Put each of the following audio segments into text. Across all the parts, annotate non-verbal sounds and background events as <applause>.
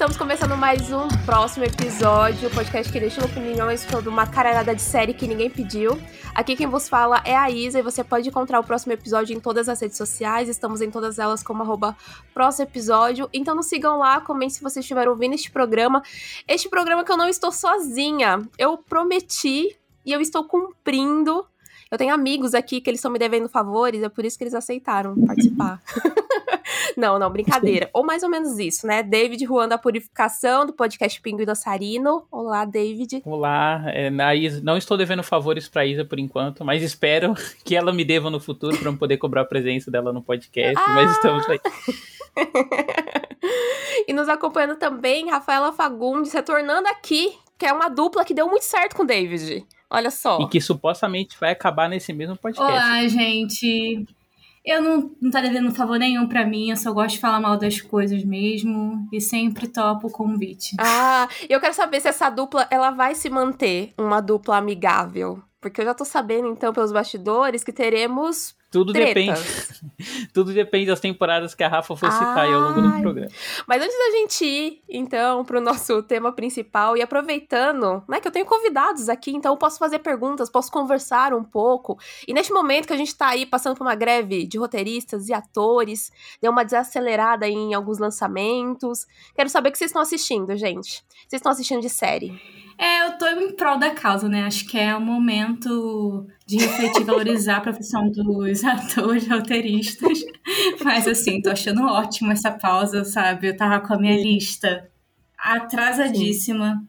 Estamos começando mais um próximo episódio, o podcast que deixa opiniões sobre uma caralhada de série que ninguém pediu. Aqui quem vos fala é a Isa e você pode encontrar o próximo episódio em todas as redes sociais. Estamos em todas elas como arroba próximo episódio. Então nos sigam lá, comentem se vocês estiverem ouvindo este programa. Este programa que eu não estou sozinha. Eu prometi e eu estou cumprindo. Eu tenho amigos aqui que eles estão me devendo favores, é por isso que eles aceitaram participar. <laughs> não, não, brincadeira. Ou mais ou menos isso, né? David Juan da Purificação, do podcast Pinguim Dançarino. Olá, David. Olá, é, na Isa, não estou devendo favores pra Isa por enquanto, mas espero <laughs> que ela me deva no futuro para eu poder cobrar a presença dela no podcast, ah! mas estamos aí. <laughs> e nos acompanhando também, Rafaela Fagundes, retornando aqui, que é uma dupla que deu muito certo com o David. Olha só. E que supostamente vai acabar nesse mesmo podcast. Olá, gente. Eu não, não tá devendo favor nenhum para mim, eu só gosto de falar mal das coisas mesmo e sempre topo o convite. Ah, eu quero saber se essa dupla ela vai se manter uma dupla amigável. Porque eu já tô sabendo, então, pelos bastidores, que teremos tudo Tretas. depende. <laughs> Tudo depende das temporadas que a Rafa for citar ao longo do programa. Mas antes da gente ir, então, pro nosso tema principal e aproveitando, né, que eu tenho convidados aqui, então eu posso fazer perguntas, posso conversar um pouco. E neste momento que a gente tá aí passando por uma greve de roteiristas e atores, deu uma desacelerada em alguns lançamentos. Quero saber o que vocês estão assistindo, gente. Vocês estão assistindo de série? É, eu tô em prol da causa, né? Acho que é o momento de refletir, valorizar a profissão dos <laughs> atores, roteiristas. Mas assim, tô achando ótimo essa pausa, sabe? Eu tava com a minha lista atrasadíssima.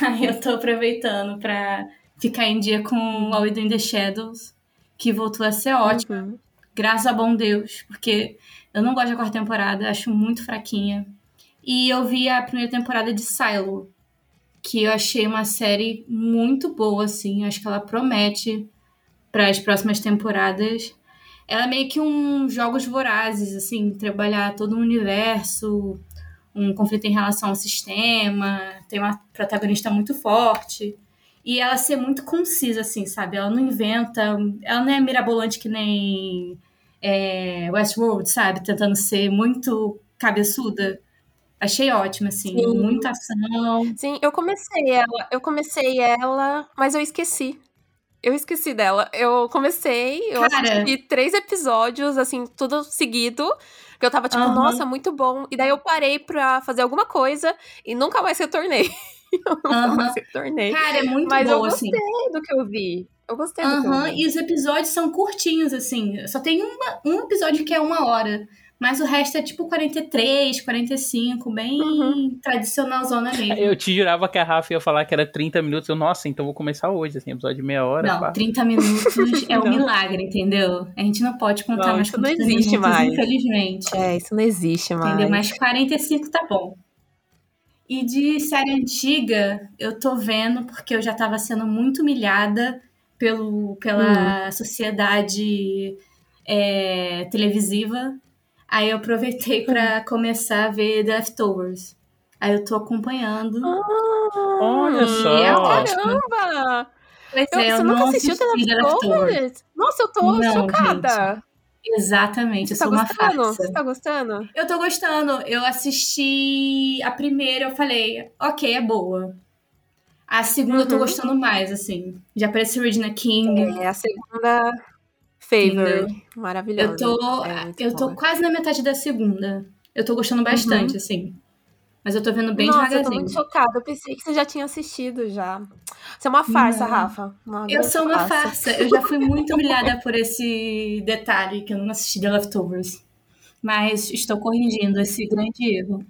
Aí eu tô aproveitando pra ficar em dia com All in the Shadows, que voltou a ser ótimo. Uhum. Graças a bom Deus, porque eu não gosto da quarta temporada, acho muito fraquinha. E eu vi a primeira temporada de Silo, que eu achei uma série muito boa, assim. Acho que ela promete para as próximas temporadas. Ela é meio que um jogos vorazes, assim, trabalhar todo um universo, um conflito em relação ao sistema, tem uma protagonista muito forte. E ela ser muito concisa, assim, sabe? Ela não inventa, ela não é mirabolante que nem é, Westworld, sabe? Tentando ser muito cabeçuda. Achei ótimo, assim, Sim. muita ação. Sim, eu comecei ela, eu comecei ela, mas eu esqueci. Eu esqueci dela. Eu comecei, eu Cara. assisti três episódios, assim, tudo seguido. Que eu tava tipo, uhum. nossa, muito bom. E daí eu parei pra fazer alguma coisa e nunca mais retornei. <laughs> eu nunca uhum. mais retornei. Cara, é muito Mas eu gostei assim. do que eu vi. Eu gostei uhum. do que eu vi. E os episódios são curtinhos, assim. Só tem uma, um episódio que é uma hora. Mas o resto é tipo 43, 45, bem uhum. tradicional zona mesmo. Eu te jurava que a Rafa ia falar que era 30 minutos. Eu, nossa, então vou começar hoje, assim, episódio de meia hora. Não, pá. 30 minutos é um <laughs> milagre, entendeu? A gente não pode contar não, mais com não existe minutos, mais. infelizmente. É, isso não existe mais. Entendeu? Mas 45 tá bom. E de série antiga, eu tô vendo porque eu já tava sendo muito humilhada pelo, pela hum. sociedade é, televisiva Aí eu aproveitei <laughs> para começar a ver The Leftovers. Aí eu tô acompanhando. Ah, Olha só! É caramba! Pois eu, é, você nunca assistiu The Leftovers? Nossa, eu tô não, chocada. Gente. Exatamente, você eu sou tá uma gostando? farsa. Você tá gostando? Eu tô gostando. Eu assisti a primeira, eu falei, ok, é boa. A segunda uhum. eu tô uhum. gostando mais, assim. Já aparece Regina King. É, a segunda Favor. Maravilhosa. Eu tô, é eu tô quase na metade da segunda. Eu tô gostando bastante, uhum. assim. Mas eu tô vendo bem Nossa, devagarzinho. eu tô muito chocada. Eu pensei que você já tinha assistido já. Você é uma farsa, não. Rafa. Uma eu sou uma farsa. farsa. Eu já fui muito <laughs> humilhada por esse detalhe que eu não assisti The Leftovers. Mas estou corrigindo esse grande erro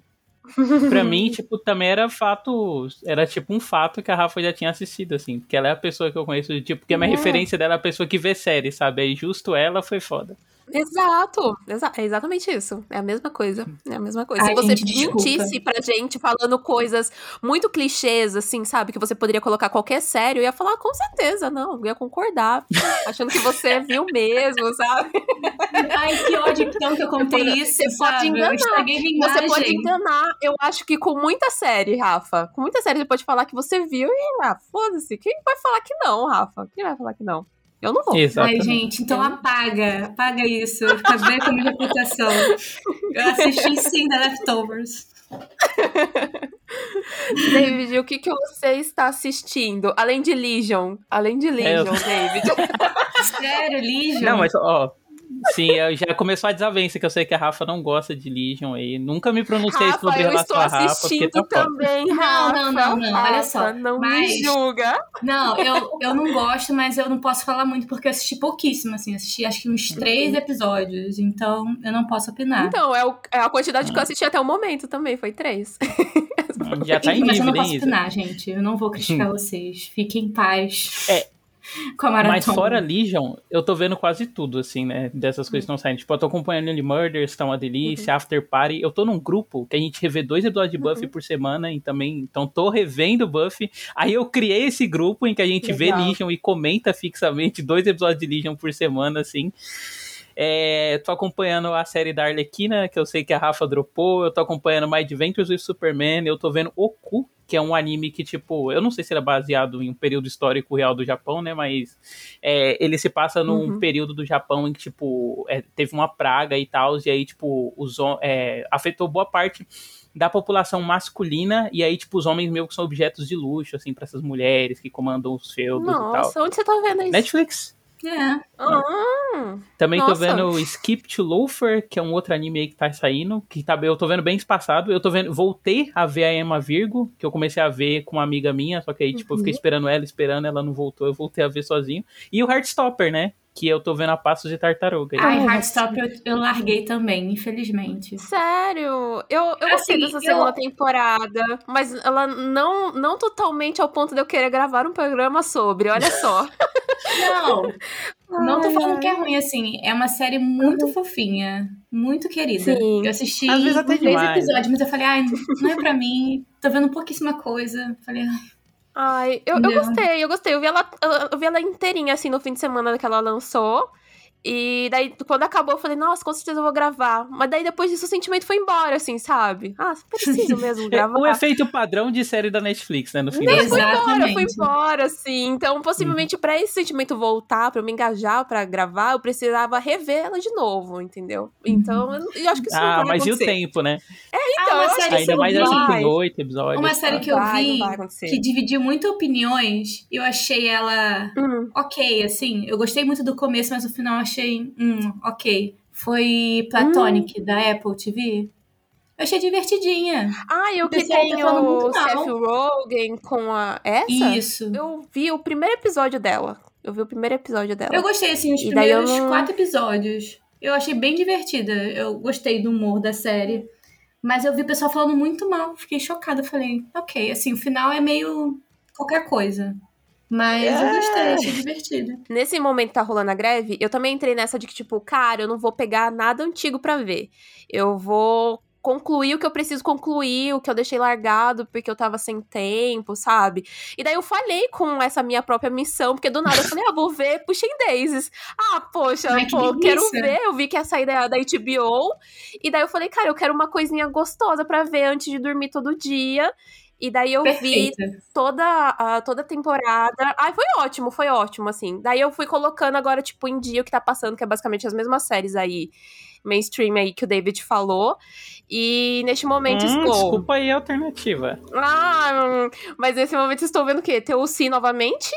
pra <laughs> mim, tipo, também era fato. Era tipo um fato que a Rafa já tinha assistido, assim. Porque ela é a pessoa que eu conheço, tipo, porque a minha é. referência dela é a pessoa que vê série, sabe? Aí justo ela foi foda. Exato, exa é exatamente isso. É a mesma coisa. É a mesma coisa. Ai, Se você gente, mentisse pra gente falando coisas muito clichês, assim, sabe? Que você poderia colocar qualquer série, eu ia falar, com certeza, não, eu ia concordar. achando que você viu mesmo, sabe? Ai, que ódio então que eu contei isso. Você sabe? pode enganar. Você pode enganar. Eu acho que com muita série, Rafa. Com muita série você pode falar que você viu e, ah, foda-se. Quem vai falar que não, Rafa? Quem vai falar que não? Eu não vou. Exatamente. Ai, gente, então apaga. Apaga isso. Fica bem com a minha reputação. Eu assisti sim The Leftovers. <laughs> David, o que, que você está assistindo? Além de Legion. Além de Legion, é, eu... David. Sério, Legion? Não, mas ó, Sim, já começou a desavença, que eu sei que a Rafa não gosta de Legion aí. Nunca me pronunciei Rafa, sobre relação a Rafa, porque tá também, Rafa. Não, não, não, não, Rafa, olha só. Não mas... me julga. Não, eu, eu não gosto, mas eu não posso falar muito porque eu assisti pouquíssimo, assim. Assisti acho que uns três episódios, então eu não posso opinar. Então, é, o, é a quantidade que eu assisti até o momento também, foi três. <laughs> Já tá em Mas eu não posso opinar, gente. Eu não vou criticar <laughs> vocês. Fiquem em paz. É, <laughs> com a maratona. Mas fora Legion, eu tô vendo quase tudo, assim, né? Dessas coisas que estão saindo. Tipo, eu tô acompanhando Only Murders, tá uma delícia, uhum. After Party. Eu tô num grupo que a gente revê dois episódios de Buffy uhum. por semana, e também, então tô revendo Buffy. Aí eu criei esse grupo em que a gente Legal. vê Legion e comenta fixamente dois episódios de Legion por semana, assim. É, tô acompanhando a série da Arlequina, que eu sei que a Rafa dropou. Eu tô acompanhando My Adventures with Superman. Eu tô vendo Oku, que é um anime que, tipo, eu não sei se ele é baseado em um período histórico real do Japão, né? Mas é, ele se passa num uhum. período do Japão em que, tipo, é, teve uma praga e tal, e aí, tipo, os, é, afetou boa parte da população masculina, e aí, tipo, os homens meio que são objetos de luxo, assim, para essas mulheres que comandam os feudos Nossa, e tal. Nossa, onde você tá vendo isso? Netflix. É. Ah, Também nossa. tô vendo Skip to Loafer, que é um outro anime aí que tá saindo, que tá, eu tô vendo bem espaçado. Eu tô vendo, voltei a ver a Emma Virgo, que eu comecei a ver com uma amiga minha, só que aí, tipo, eu fiquei uhum. esperando ela, esperando, ela não voltou, eu voltei a ver sozinho. E o Heartstopper, né? Que eu tô vendo a Passos de Tartaruga. Ai, Heartstopper eu, eu larguei também, infelizmente. Sério? Eu, eu assim, gostei dessa segunda temporada, mas ela não, não totalmente ao ponto de eu querer gravar um programa sobre, olha <laughs> só. não, não tô falando que é ruim, assim. É uma série muito uhum. fofinha, muito querida. Sim. Eu assisti Às vezes até três demais. episódios, mas eu falei, ai, não é pra mim. Tô vendo pouquíssima coisa. Falei, ai. Ai, eu, eu gostei, eu gostei. Eu vi, ela, eu vi ela inteirinha, assim, no fim de semana que ela lançou. E daí, quando acabou, eu falei, nossa, com certeza eu vou gravar. Mas daí, depois disso, o sentimento foi embora, assim, sabe? Ah, preciso <laughs> mesmo gravar. o efeito padrão de série da Netflix, né, no Não, das foi embora, foi embora, assim. Então, possivelmente, uhum. pra esse sentimento voltar, pra eu me engajar, pra gravar, eu precisava rever ela de novo, entendeu? Então, eu, eu acho que isso ah, não vai mas acontecer. e o tempo, né? É, então, ah, acho Ainda mais assim, com oito episódios. Uma série que eu vai, vi, que dividiu muito opiniões, eu achei ela Hum. ok, assim. Eu gostei muito do começo, mas o final eu achei, hum, ok. Foi Platonic, da Apple TV. Eu achei divertidinha. Ah, eu que tá tenho o. Seth Rogen com a. Essa? Isso. Eu vi o primeiro episódio dela. Eu vi o primeiro episódio dela. Eu gostei, assim, os E primeiros não- quatro episódios. Eu achei bem divertida. Eu gostei do humor da série. Mas eu vi o pessoal falando muito mal. Fiquei chocada. Falei, ok, assim, o final é meio qualquer coisa. Mas eu É. gostei, achei divertido. Nesse momento que tá rolando a greve, eu também entrei nessa de que, tipo, cara, eu não vou pegar nada antigo pra ver. Eu vou concluir o que eu preciso concluir, o que eu deixei largado porque eu tava sem tempo, sabe? E daí eu falhei com essa minha própria missão, porque do nada eu falei, ah, vou ver Pushing Daisies. Ah, poxa, Ai, que pô, eu quero ver, eu vi que ia sair da, HBO. E daí eu falei, cara, eu quero uma coisinha gostosa pra ver antes de dormir todo dia. E daí eu vi Perfeita. toda a toda a temporada. Ai, foi ótimo, foi ótimo, assim. Daí eu fui colocando agora, tipo, em dia o que tá passando, que é basicamente as mesmas séries aí, mainstream aí que o David falou. E neste momento Hum, estou. desculpa aí a alternativa. Ah, hum, mas nesse momento estou vendo o quê? TUC novamente,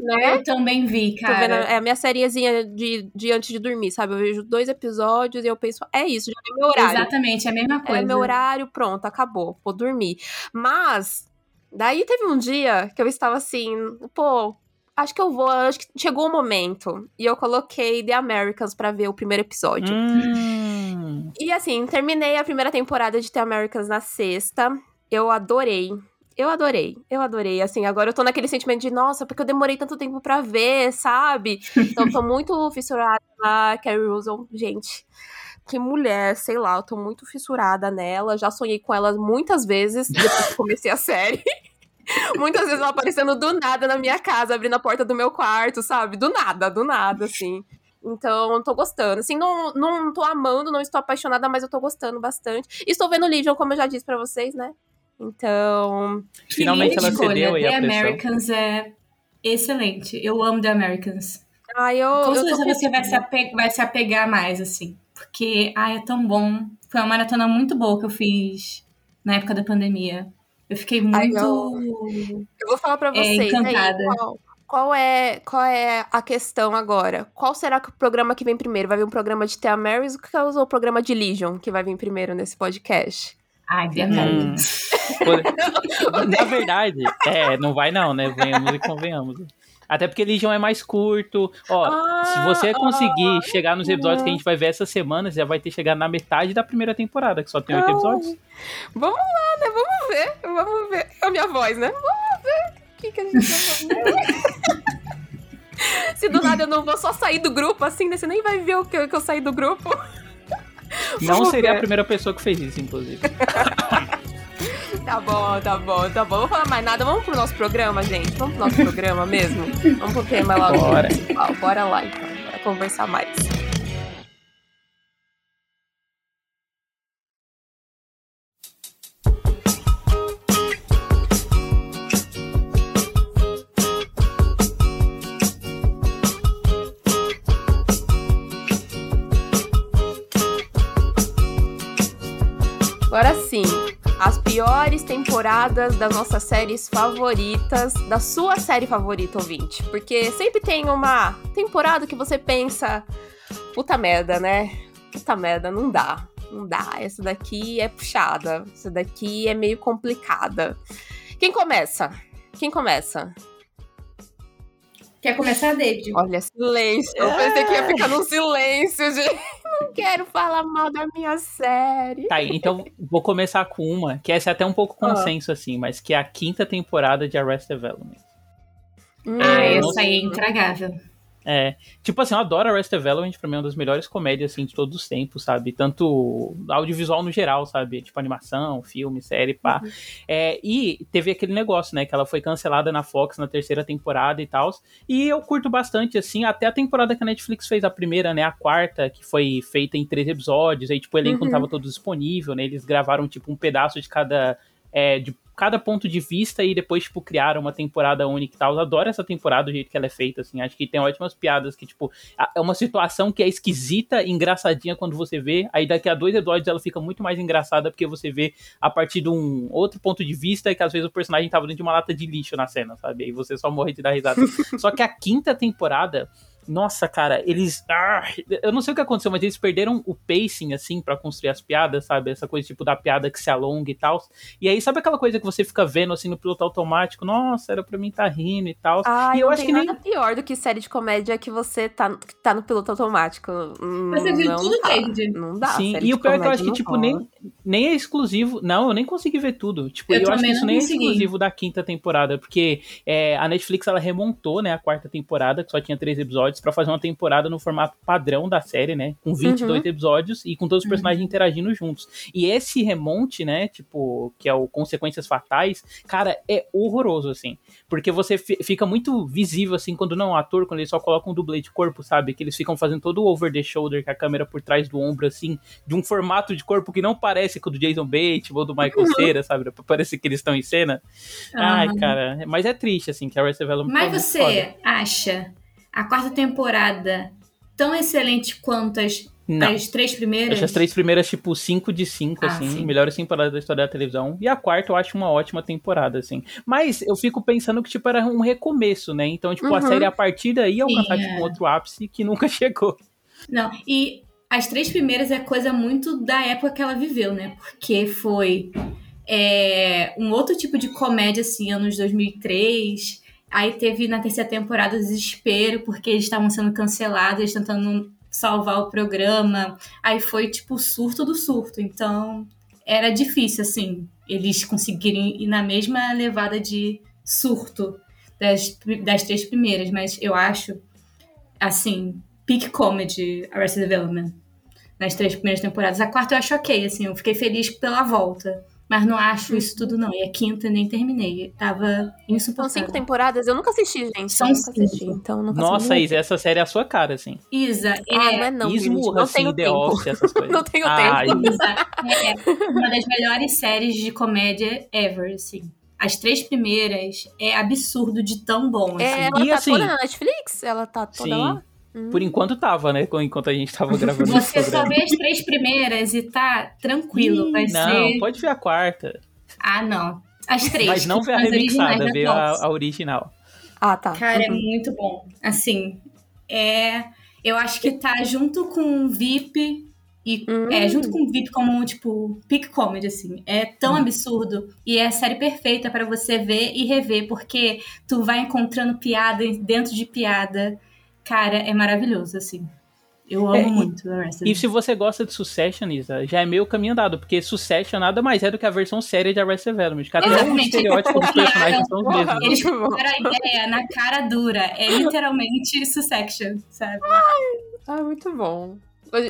né? Eu também vi, Tô vendo, cara. é a minha sériezinha de, de antes de dormir, sabe? Eu vejo dois episódios e eu penso, é isso, já é meu horário. Exatamente, é a mesma coisa. É meu horário, pronto, acabou, vou dormir. Mas, daí teve um dia que eu estava assim, pô, acho que eu vou, acho que chegou o momento. E eu coloquei The Americans pra ver o primeiro episódio. Hum, E assim, terminei a primeira temporada de The Americans na sexta. Eu adorei. Eu adorei, eu adorei. Assim, agora eu tô naquele sentimento de, nossa, porque eu demorei tanto tempo pra ver, sabe? Então eu tô <laughs> muito fissurada na Carrie Russell. Gente, que mulher, sei lá, eu tô muito fissurada nela. Já sonhei com ela muitas vezes depois que comecei a série. <laughs> Muitas vezes ela aparecendo do nada na minha casa, abrindo a porta do meu quarto, sabe? Do nada, do nada, assim. Então, tô gostando. Assim, não, não tô amando, não estou apaixonada, mas eu tô gostando bastante. E estou vendo Legion, como eu já disse pra vocês, né? Então. Que Finalmente ela escolha. cedeu aí The a pressão. Americans é excelente. Eu amo The Americans. Ai, eu. Com eu tô certeza você vai se, ape- vai se apegar mais, assim. Porque, ai, é tão bom. Foi uma maratona muito boa que eu fiz na época da pandemia. Eu fiquei muito. Ai, eu... eu... vou falar pra é, vocês. É, encantada. Aí, qual, qual, é, qual é a questão agora? Qual será que o programa que vem primeiro? Vai vir um programa de The Americans ou o programa de Legion que vai vir primeiro nesse podcast? Ai, verdade. Hum. <laughs> Na verdade, é, não vai não, né? Venhamos e convenhamos. Até porque Legion é mais curto. Ó, ah, se você conseguir ah, chegar nos episódios que a gente vai ver essa semana, já vai ter chegado na metade da primeira temporada, que só tem oito episódios. Vamos lá, né? Vamos ver. Vamos ver. A minha voz, né? Vamos ver. O que, que a gente vai fazer. <laughs> Se do nada eu não vou só sair do grupo, assim, né? Você nem vai ver o que, que eu saí do grupo. Não seria a primeira pessoa que fez isso, inclusive. <laughs> Tá bom, tá bom, tá bom. Não vou falar mais nada. Vamos pro nosso programa, gente? Vamos pro nosso programa mesmo? Vamos pro tema lá Bora. Bora lá, então. Bora conversar mais. Agora sim, as piores temporadas das nossas séries favoritas, da sua série favorita, ouvinte. Porque sempre tem uma temporada que você pensa, puta merda, né? Puta merda, não dá. Não dá. Essa daqui é puxada. Essa daqui é meio complicada. Quem começa? Quem começa? Quer começar, David? Olha, silêncio. Eu pensei que ia ficar num silêncio, <laughs> gente. Não quero falar mal da minha série. Tá, então vou começar com uma, que essa é até um pouco ah. consenso, assim, mas que é a quinta temporada de Arrested Development. Ah, é, essa aí é intragável. É, tipo assim, eu adoro Arrested Development, pra mim é uma das melhores comédias, assim, de todos os tempos, sabe? Tanto audiovisual no geral, sabe? Tipo animação, filme, série, pá. Uhum. É, e teve aquele negócio, né, que ela foi cancelada na Fox na terceira temporada e tal, e eu curto bastante, assim, até a temporada que a Netflix fez, a primeira, né, a quarta, que foi feita em três episódios, aí, tipo, o elenco uhum. não tava todo disponível, né, eles gravaram, tipo, um pedaço de cada é, de cada ponto de vista e depois, tipo, criaram uma temporada única e tal. Eu adoro essa temporada, do jeito que ela é feita, assim. Acho que tem ótimas piadas que, tipo, é uma situação que é esquisita e engraçadinha quando você vê. Aí daqui a dois episódios ela fica muito mais engraçada porque você vê a partir de um outro ponto de vista e que às vezes o personagem tava dentro de uma lata de lixo na cena, sabe? Aí você só morre de dar risada. <laughs> só que a quinta temporada nossa, cara, eles. Ah, eu não sei o que aconteceu, mas eles perderam o pacing, assim, para construir as piadas, sabe? Essa coisa, tipo, da piada que se alonga e tal. E aí, sabe aquela coisa que você fica vendo, assim, no piloto automático? Nossa, era pra mim tá rindo e tal. Ah, e eu acho que nada nem... pior do que série de comédia que você tá, tá no piloto automático. Você viu tudo, dá, David? Não dá. Sim, e o pior é que eu acho que, tipo, nem, nem é exclusivo. Não, eu nem consegui ver tudo. Tipo, eu, eu acho que isso nem consegui. é exclusivo da quinta temporada, porque é, a Netflix, ela remontou, né, a quarta temporada, que só tinha três episódios, para fazer uma temporada temporada no formato padrão da série, né? Com 22 uhum. episódios e com todos os uhum. personagens uhum. interagindo juntos. E esse remonte, né? Tipo, que é o Consequências Fatais, cara, é horroroso, assim. Porque você fica muito visível, assim, quando não, o ator, quando ele só coloca um dublê de corpo, sabe? Que eles ficam fazendo todo o over the shoulder com a câmera por trás do ombro, assim, de um formato de corpo que não parece com o do Jason Bates ou do Michael uhum. Cera, sabe? Pra parecer que eles estão em cena. Uhum. Ai, cara. Mas é triste, assim, que a Arrested Development Mas tá você acha a quarta temporada tão excelente quanto as, as três primeiras? Acho as três primeiras, tipo, 5 de 5, ah, assim. Sim. Melhores temporadas da história da televisão. E a quarta eu acho uma ótima temporada, assim. Mas eu fico pensando que, tipo, era um recomeço, né? Então, tipo, uhum. a série a partir daí alcançar, tipo, um outro ápice que nunca <laughs> chegou. Não, e as três primeiras é coisa muito da época que ela viveu, né? Porque foi é, um outro tipo de comédia, assim, anos 2003 Aí teve na terceira temporada o desespero, porque eles estavam sendo cancelados, eles tentando salvar o programa. Aí foi tipo surto do surto. Então era difícil, assim, eles conseguirem ir na mesma levada de surto das, das três primeiras. Mas eu acho, assim, peak comedy Arrested Development nas três primeiras temporadas. A quarta eu acho ok, assim, eu fiquei feliz pela volta. Mas não acho isso tudo, não. E a quinta nem terminei. Tava insuportável. São cinco temporadas? Eu nunca assisti, gente. São nunca cinco. Assisti, então nunca Nossa, Isa, essa série é a sua cara, assim. Isa, é... Ah, não é não, Ismurra, não assim, tenho The tempo. Office, essas <laughs> coisas. não tenho ah, tempo. Isa, é uma das melhores séries de comédia ever, assim. As três primeiras é absurdo de tão bom. É, assim. É, ela e tá assim, toda na Netflix? Ela tá toda sim. lá? Por enquanto tava, né? Enquanto a gente tava gravando Você só vê as três primeiras e tá tranquilo. Vai não, ser... pode ver a quarta. Ah, não. As três. Mas não vê a remixada, vê a, a, original. Ah, tá. Cara, uhum. é muito bom. Assim, é... Eu acho que tá junto com VIP e hum. é, junto com o VIP como, tipo, peak comedy, assim. É tão hum. absurdo. E é a série perfeita para você ver e rever, porque tu vai encontrando piada dentro de piada. Cara, é maravilhoso, assim. Eu amo é, muito Arrested. E se você gosta de Succession, Isa, já é meio caminho andado, porque Succession nada mais é do que a versão séria de Arrested Development. Até Exatamente. estereótipo dos personagens são os mesmos. Eles fizeram a ideia na cara dura. É literalmente Succession, sabe? Ai, ah, muito bom.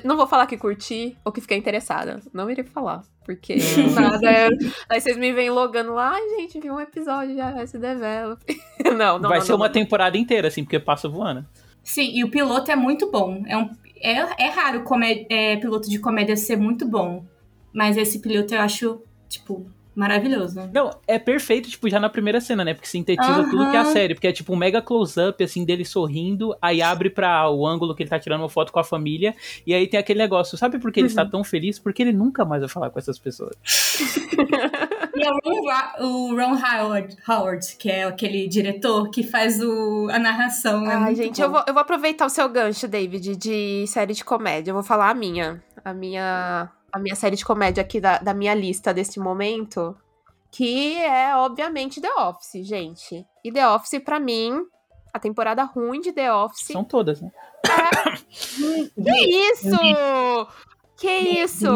Não vou falar que curti ou que fiquei interessada. Não irei falar. Porque <laughs> nada. É... Aí vocês me vêm logando lá, ai, gente, vi um episódio de Arrested Development. <laughs> não, não. Vai não, ser não, uma temporada inteira, assim, porque passa voando. Sim, e o piloto é muito bom. É, um, é, é raro é, piloto de comédia ser muito bom. Mas esse piloto eu acho, tipo, maravilhoso. Não, é perfeito, tipo, já na primeira cena, né? Porque sintetiza uhum. tudo que é a série. Porque é tipo um mega close-up, assim, dele sorrindo, aí abre pra o ângulo que ele tá tirando uma foto com a família, e aí tem aquele negócio. Sabe por que ele uhum. está tão feliz? Porque ele nunca mais vai falar com essas pessoas. <laughs> e é o Ron, Howard, Howard, que é aquele diretor que faz o, a narração. É Ai, gente, eu vou, eu vou aproveitar o seu gancho, David, de série de comédia. Eu vou falar a minha. A minha a minha série de comédia aqui da, da minha lista desse momento, que é, obviamente, The Office, gente. E The Office, para mim, a temporada ruim de The Office. São todas, né? É... que isso? Que isso?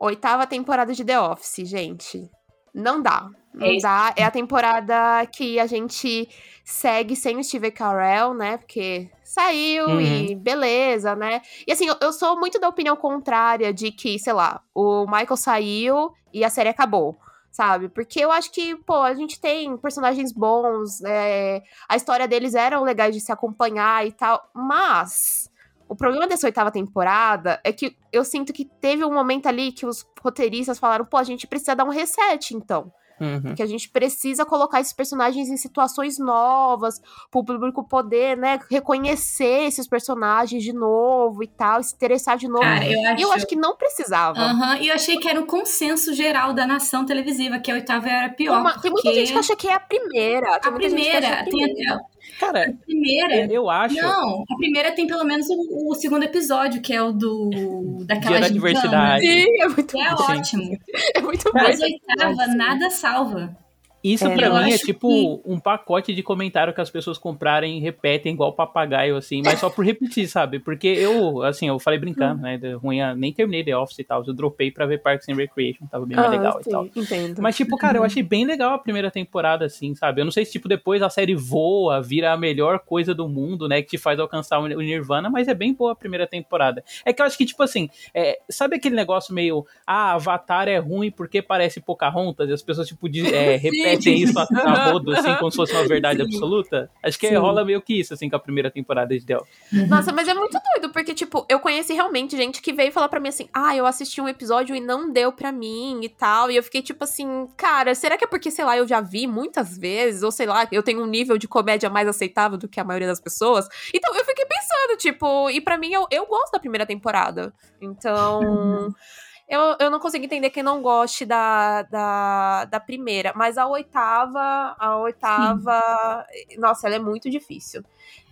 Oitava temporada de The Office, gente. Não dá. Não é dá. É a temporada que a gente segue sem o Steve Carell, né? Porque saiu uhum. e beleza, né? E assim, eu, eu, sou muito da opinião contrária de que, sei lá, o Michael saiu e a série acabou. Sabe? Porque eu acho que, pô, a gente tem personagens bons, é, a história deles eram legais de se acompanhar e tal, mas o problema dessa oitava temporada é que eu sinto que teve um momento ali que os roteiristas falaram, pô, a gente precisa dar um reset, então. Uhum. Que a gente precisa colocar esses personagens em situações novas, para o público poder, né, reconhecer esses personagens de novo e tal, se interessar de novo. Cara, eu acho... E eu acho que não precisava. Uhum. E eu achei que era o consenso geral da nação televisiva, que a oitava era pior. Uma, porque... Tem muita gente que acha que é a primeira. Tem a primeira, é a primeira. Tem até Cara, a primeira. Eu acho. Não, a primeira tem pelo menos o, o segundo episódio, que é o do. daquela Dia da diversidade. Sim, é muito é bom. ótimo. É muito bom. Mas a oitava, nada salva. Isso é, pra mim é tipo que... um pacote de comentário que as pessoas comprarem e repetem igual papagaio, assim, mas só por repetir, sabe? Porque eu, assim, eu falei brincando, né? Ruim, nem terminei The Office e tal, eu dropei pra ver Parks and Recreation, tava bem ah, legal e tal. Entendo. Mas, tipo, cara, eu achei bem legal a primeira temporada, assim, sabe? Eu não sei se, tipo, depois a série voa, vira a melhor coisa do mundo, né? Que te faz alcançar o Nirvana, mas é bem boa a primeira temporada. É que eu acho que, tipo assim, é, sabe aquele negócio meio, ah, Avatar é ruim porque parece Pocahontas? E as pessoas, tipo, de, é, <laughs> repetem repetem isso a, a <laughs> rodo, assim, como se fosse uma verdade Sim. absoluta. Acho que Sim. rola meio que isso, assim, com a primeira temporada de Del. Uhum. Nossa, mas é muito doido, porque, tipo, eu conheci realmente gente que veio falar pra mim assim, ah, eu assisti um episódio e não deu pra mim e tal. E eu fiquei, tipo assim, cara, será que é porque, sei lá, eu já vi muitas vezes, ou sei lá, eu tenho um nível de comédia mais aceitável do que a maioria das pessoas? Então eu fiquei pensando, tipo, e para mim eu, eu gosto da primeira temporada. Então. <laughs> Eu, eu não consigo entender quem não goste da, da, da primeira, mas a oitava, a oitava, Sim. nossa, ela é muito difícil.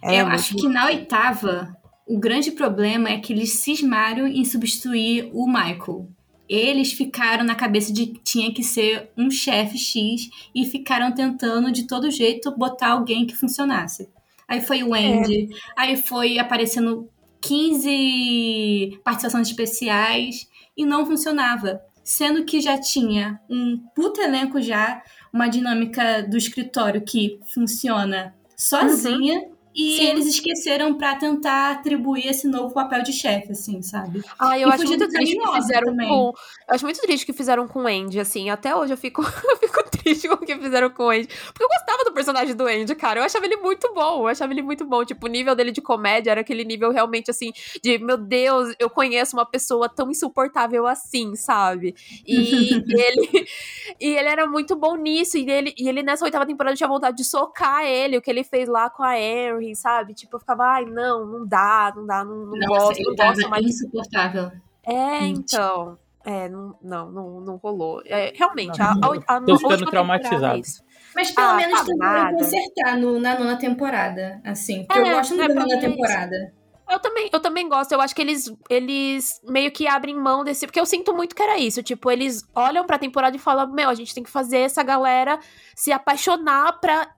É eu acho que na oitava, o grande problema é que eles cismaram em substituir o Michael. Eles ficaram na cabeça de que tinha que ser um chefe X e ficaram tentando de todo jeito botar alguém que funcionasse. Aí foi o Andy, é. aí foi aparecendo 15 participações especiais e não funcionava. Sendo que já tinha um puto elenco já, uma dinâmica do escritório que funciona sozinha. Uhum. E Sim. eles esqueceram para tentar atribuir esse novo papel de chefe, assim, sabe? Ah, eu e acho muito triste que fizeram também. com. Eu acho muito triste que fizeram com o Andy, assim. Até hoje eu fico, <laughs> eu fico triste com o que fizeram com o Andy. Porque eu gostava do personagem do Andy, cara. Eu achava ele muito bom. Eu achava ele muito bom. Tipo, o nível dele de comédia era aquele nível realmente assim, de meu Deus, eu conheço uma pessoa tão insuportável assim, sabe? E <laughs> ele. E ele era muito bom nisso. E ele, e ele nessa oitava temporada tinha vontade de socar ele, o que ele fez lá com a Henry sabe? Tipo, eu ficava, ai, não, não dá, não dá, não, não Nossa, gosto, não gosto mais. insuportável. É, Gente. então. É, não, não, não, não rolou. É, realmente, a, Não, a, a, a tô ficando traumatizado. isso. Mas pelo Ah, menos tá tentaram nada. consertar no, na nona temporada, assim. Porque É, eu gosto é, da nona temporada. Eu também, eu também gosto. Eu acho que eles, eles meio que abrem mão desse. Porque eu sinto muito que era isso. Tipo, eles olham pra temporada e falam: Meu, a gente tem que fazer essa galera se apaixonar pra.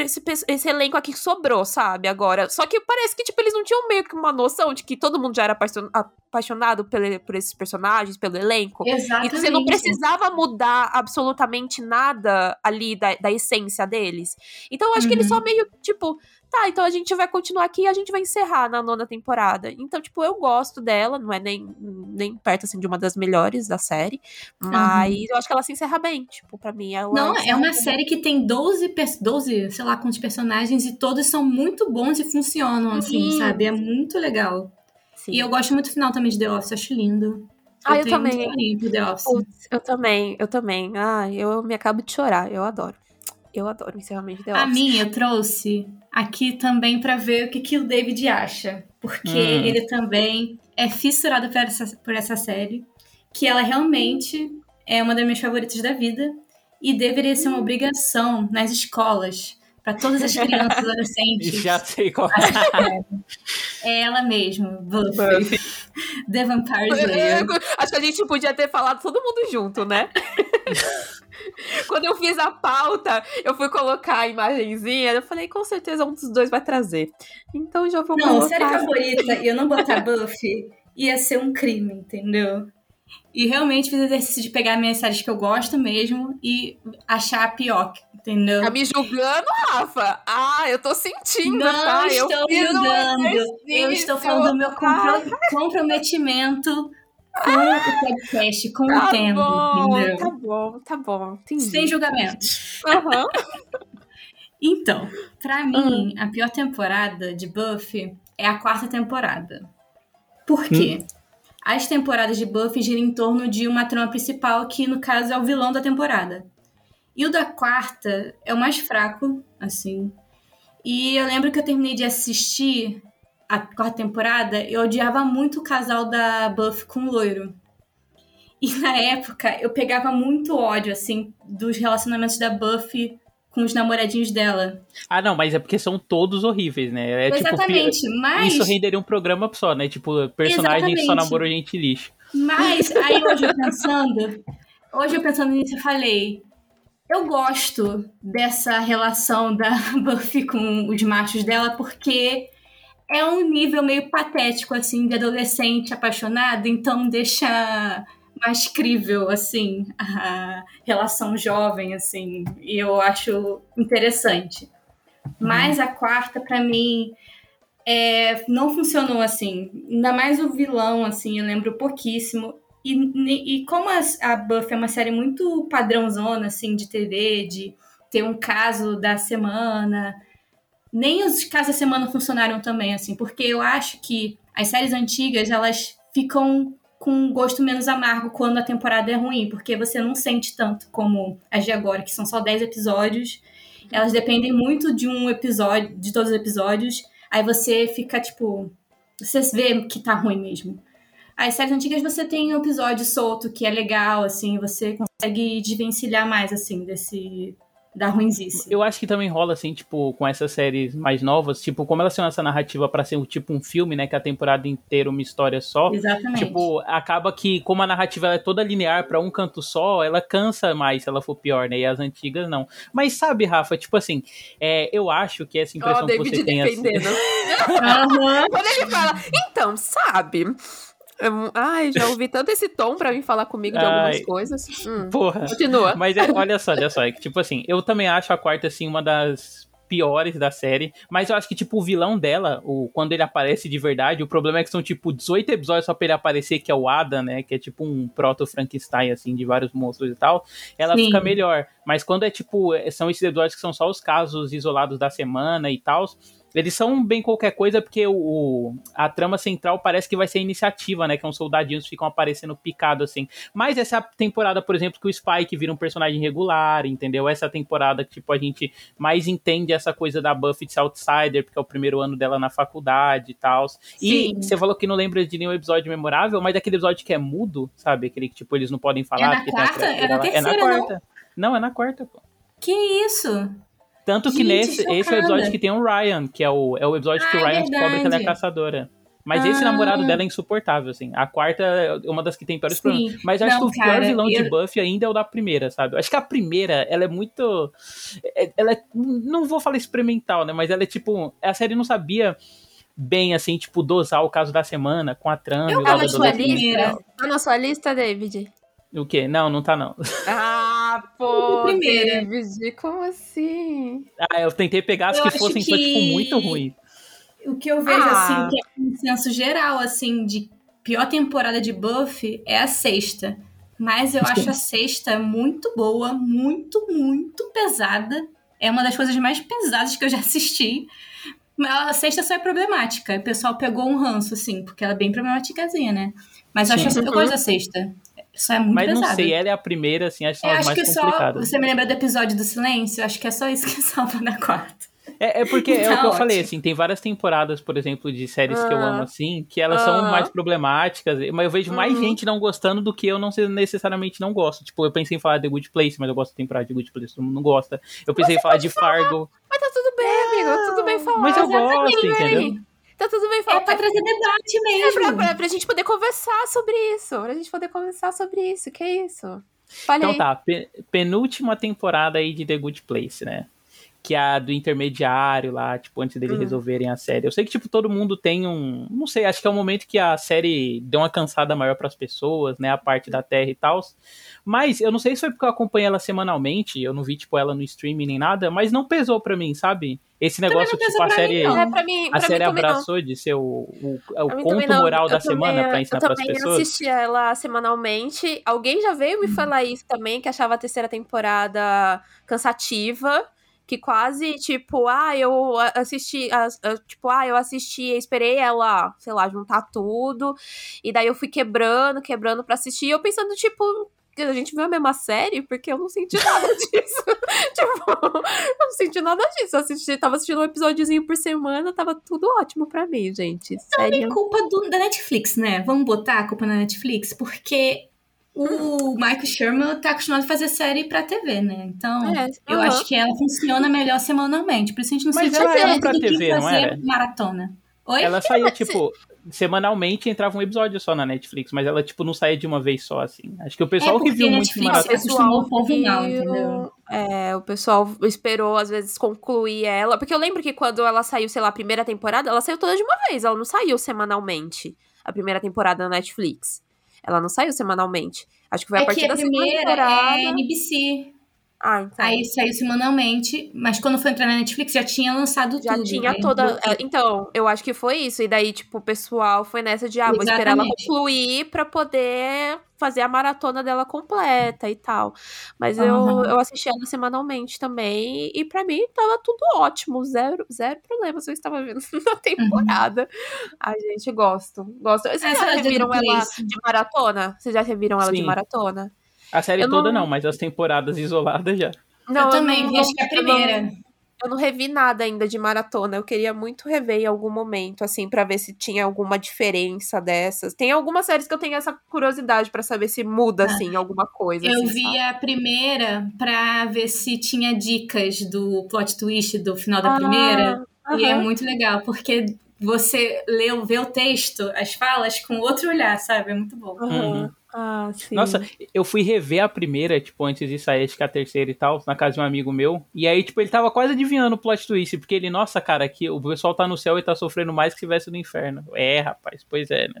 Esse, esse elenco aqui que sobrou, sabe? Agora. Só que parece que, tipo, eles não tinham meio que uma noção de que todo mundo já era apaixon- apaixonado pelo, por esses personagens, pelo elenco. Exatamente. E você não precisava mudar absolutamente nada ali da, da essência deles. Então eu acho que eles Uhum. só meio, tipo, tá, então a gente vai continuar aqui e a gente vai encerrar na nona temporada. Então, tipo, eu gosto dela, não é nem, nem perto, assim, de uma das melhores da série. Mas eu acho que ela se encerra bem, tipo, pra mim ela... Não, é uma bem. série que tem 12, pers- 12, sei lá quantos personagens, e todos são muito bons e funcionam, assim, Sim. sabe? É muito legal. Sim. E eu gosto muito do final também de The Office, acho lindo. Ah, eu também. muito The Office. Putz, eu também, eu também. Ah, eu me acabo de chorar, eu adoro. Eu adoro o encerramento de The A Office. minha eu trouxe aqui também pra ver o que, que o David acha. Porque Hum. ele também é fissurado por essa, por essa série. Que ela realmente é uma das minhas favoritas da vida. E deveria ser uma obrigação nas escolas. Pra todas as crianças <laughs> e adolescentes. Já sei qual <laughs> É ela mesmo, Buffy. The Vampire <laughs> Slayer. Acho que a gente podia ter falado todo mundo junto, né? <laughs> Quando eu fiz a pauta, eu fui colocar a imagenzinha, eu falei, com certeza um dos dois vai trazer. Então já vou Não, colocar. série favorita e eu não botar Buffy ia ser um crime, entendeu? E realmente fiz exercício de pegar minhas séries que eu gosto mesmo e achar a pior, entendeu? Tá me julgando, Rafa? Ah, eu tô sentindo, Não tá? Eu estou um julgando. Eu estou falando do meu compro- comprometimento com o podcast, com Tá o tempo, bom, entendeu? tá bom, tá bom. Entendi. Sem julgamentos. Aham. <laughs> Então, pra mim, a pior temporada de Buffy é a quarta temporada. Por quê? As temporadas de Buffy giram em torno de uma trama principal, que no caso é o vilão da temporada. E o da quarta é o mais fraco, assim. E eu lembro que eu terminei de assistir a quarta temporada, eu odiava muito o casal da Buffy com o loiro. E na época eu pegava muito ódio, assim, dos relacionamentos da Buffy com os namoradinhos dela. Ah, não, mas é porque são todos horríveis, né? É tipo, Exatamente, mas. isso renderia um programa só, né? Tipo, personagem que só namorou gente lixo. Mas <laughs> aí hoje eu pensando, hoje eu pensando nisso, eu falei, eu gosto dessa relação da <laughs> Buffy com os machos dela, porque é um nível meio patético, assim, de adolescente apaixonado, então deixa mais crível, assim, a relação jovem, assim, e eu acho interessante. Mas a quarta, pra mim, é, não funcionou assim. Ainda mais o vilão, assim, eu lembro pouquíssimo. E, e como a, a Buffy é uma série muito padrãozona, assim, de TV, de ter um caso da semana, nem os casos da semana funcionaram também, assim, porque eu acho que as séries antigas, elas ficam com um gosto menos amargo quando a temporada é ruim, porque você não sente tanto como as de agora, que são só 10 episódios. Elas dependem muito de um episódio, de todos os episódios. Aí você fica, tipo. Você vê que tá ruim mesmo. As séries antigas você tem um episódio solto que é legal, assim, você consegue desvencilhar mais, assim, desse. Da ruinzice. Eu acho que também rola, assim, tipo, com essas séries mais novas, tipo, como elas têm essa narrativa pra ser um, tipo um filme, né? Que a temporada inteira é uma história só. Exatamente. Tipo, acaba que, como a narrativa ela é toda linear pra um canto só, ela cansa mais se ela for pior, né? E as antigas não. Mas sabe, Rafa, tipo assim, é, eu acho que essa Ó, impressão o que David você tem assim. defendendo. <laughs> Aham. Quando ele fala, então, sabe? Hum, Ai, já ouvi tanto esse tom pra vir falar comigo de algumas Ai. coisas. Hum, Porra. Continua. Mas é, <laughs> olha só, olha só, é que, tipo assim, eu também acho a quarta, assim, uma das piores da série, mas eu acho que, tipo, o vilão dela, o, quando ele aparece de verdade, o problema é que são, tipo, 18 episódios só pra ele aparecer, que é o Adam, né, que é tipo um proto-Frankenstein, assim, de vários monstros e tal, ela Sim. fica melhor, mas quando é, tipo, é- são esses episódios que são só os casos isolados da semana e tal, Eles são bem qualquer coisa porque o, a trama central parece que vai ser a iniciativa, né? Que é uns soldadinhos ficam aparecendo picado assim. Mas essa temporada, por exemplo, que o Spike vira um personagem regular, entendeu? Essa temporada que, tipo, a gente mais entende essa coisa da Buffy de ser outsider, porque é o primeiro ano dela na faculdade e tal. E você falou que não lembra de nenhum episódio memorável, mas aquele episódio que é mudo, sabe? Aquele que, tipo, eles não podem falar. É na quarta? É na, terceira, é na quarta. Não? não, é na quarta, pô. Que isso? Tanto que Gente, nesse chocada. esse é o episódio que tem o Ryan, que é o, é o episódio ah, que o ah, Ryan é descobre que ela é caçadora. Mas ah. esse namorado dela é insuportável, assim. A quarta é uma das que tem piores Sim. problemas. Mas acho não, que o pior cara, vilão eu... de Buffy ainda é o da primeira, sabe? Acho que a primeira, ela é muito. É, ela é. Não vou falar experimental, né? Mas ela é tipo. A série não sabia bem, assim, tipo, dosar o caso da semana com a trama. Eu tá na sua lista? Tá na sua lista, David? O quê? Não, não tá não. <laughs> Ah, pô, David, como assim? Ah, eu tentei pegar as eu que fossem que... tipo, muito ruins. O que eu vejo, ah. assim, que é um senso geral, assim, de pior temporada de Buffy é a sexta. Mas eu acho a <laughs> sexta muito boa, muito, muito pesada. É uma das coisas mais pesadas que eu já assisti. A sexta só é problemática. O pessoal pegou um ranço, assim, porque ela é bem problematicazinha, né? Mas eu, acho, eu gosto da sexta. Isso é muito Mas pesado. não sei, ela é a primeira, assim, acho que são eu as acho mais que complicadas. Só, você me lembra do episódio do silêncio? Acho que é só isso que <laughs> salva na quarta. É, é porque é o que eu falei, assim, tem várias temporadas, por exemplo, de séries que eu amo, ah. assim, que elas são mais problemáticas, mas eu vejo mais uhum. gente não gostando do que eu não necessariamente não gosto. Tipo, eu pensei em falar de Good Place, mas eu gosto da temporada de Good Place, todo mundo não gosta. Eu pensei em falar de Fargo. Mas tá tudo bem, amigo, tudo bem falar. Mas eu gosto, entendeu? Tá tudo bem falar. É pra trazer debate mesmo. É pra, pra, pra gente poder conversar sobre isso. Pra gente poder conversar sobre isso. Que é isso? Fale então tá, penúltima temporada aí de The Good Place, né? Que é a do intermediário lá, tipo, antes deles uhum. resolverem a série. Eu sei que, tipo, todo mundo tem um. Não sei, acho que é um momento que a série deu uma cansada maior para as pessoas, né? A parte da Terra e tal. Mas eu não sei se foi porque eu acompanhei ela semanalmente, eu não vi, tipo, ela no streaming nem nada, mas não pesou para mim, sabe? Esse negócio, tipo, a série. Mim, é, mim, a série abraçou não. de ser o, o, o conto moral da semana para ensinar para as pessoas. Eu também assisti ela semanalmente. Alguém já veio me hum. falar isso também, que achava a terceira temporada cansativa que quase, tipo, ah, eu assisti, tipo, ah, eu assisti, esperei ela, sei lá, juntar tudo, e daí eu fui quebrando, quebrando para assistir, e eu pensando, tipo, a gente viu a mesma série, porque eu não senti nada <laughs> disso. <laughs> tipo, eu não senti nada disso. Eu assisti, tava assistindo um episódiozinho por semana, tava tudo ótimo pra mim, gente. Não é culpa do, da Netflix, né? Vamos botar a culpa na Netflix, porque o Michael Sherman tá acostumado a fazer série pra TV, né? Então, é, eu acho que ela funciona melhor semanalmente. Por isso a gente não Mas se ela pra TV, não era? maratona. Oi? Ela saía, tipo, semanalmente entrava um episódio só na Netflix, mas ela, tipo, não saía de uma vez só, assim. Acho que o pessoal é que viu muito maratona. O pessoal o povo não, entendeu? É, o pessoal esperou, às vezes, concluir ela. Porque eu lembro que quando ela saiu, sei lá, a primeira temporada, ela saiu toda de uma vez. Ela não saiu semanalmente, a primeira temporada na Netflix. Ela não saiu semanalmente. Acho que foi é a partir da primeira temporada. É NBC. Ah, então. Aí saiu semanalmente, mas quando foi entrar na Netflix já tinha lançado já tudo. Já tinha né? toda. É, então, eu acho que foi isso. E daí, tipo, o pessoal foi nessa de, ah, vou esperar ela concluir pra poder fazer a maratona dela completa e tal. Mas uhum. eu, eu assisti ela semanalmente também. E para mim tava tudo ótimo. Zero, zero problemas. Eu estava vendo <laughs> na temporada. Uhum. Ai, gente, gosto. Gosto. Vocês Essa já reviram ela de maratona? Vocês já reviram ela Sim. de maratona? A série eu toda não... não, mas as temporadas isoladas já. Não, eu também, vi, acho que é a primeira. Eu não revi nada ainda de maratona. Eu queria muito rever em algum momento, assim, para ver se tinha alguma diferença dessas. Tem algumas séries que eu tenho essa curiosidade para saber se muda, ah. assim, alguma coisa. Eu assim, vi sabe? a primeira pra ver se tinha dicas do plot twist do final da ah, primeira. E é muito legal, porque você lê, vê o texto, as falas, com outro olhar, sabe? É muito bom. Uhum. Ah, sim. Nossa, eu fui rever a primeira, tipo, antes de sair, acho que a terceira e tal, na casa de um amigo meu. E aí, tipo, ele tava quase adivinhando o plot twist, porque ele, nossa, cara, aqui o pessoal tá no céu e tá sofrendo mais que se estivesse no inferno. É, rapaz, pois é, né?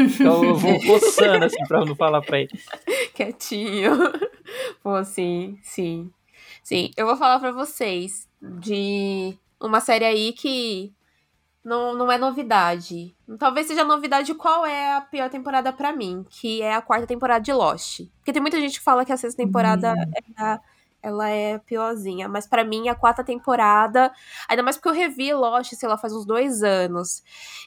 Então eu vou <laughs> coçando, assim, pra não falar pra ele. Quietinho. Pô, sim, sim. Sim, eu vou falar pra vocês de uma série aí que não, não é novidade. Talvez seja novidade qual é a pior temporada para mim, que é a quarta temporada de Lost. Porque tem muita gente que fala que a sexta temporada hum. é, a, ela é piorzinha. Mas para mim, a quarta temporada, ainda mais porque eu revi Lost, sei lá, faz uns dois anos.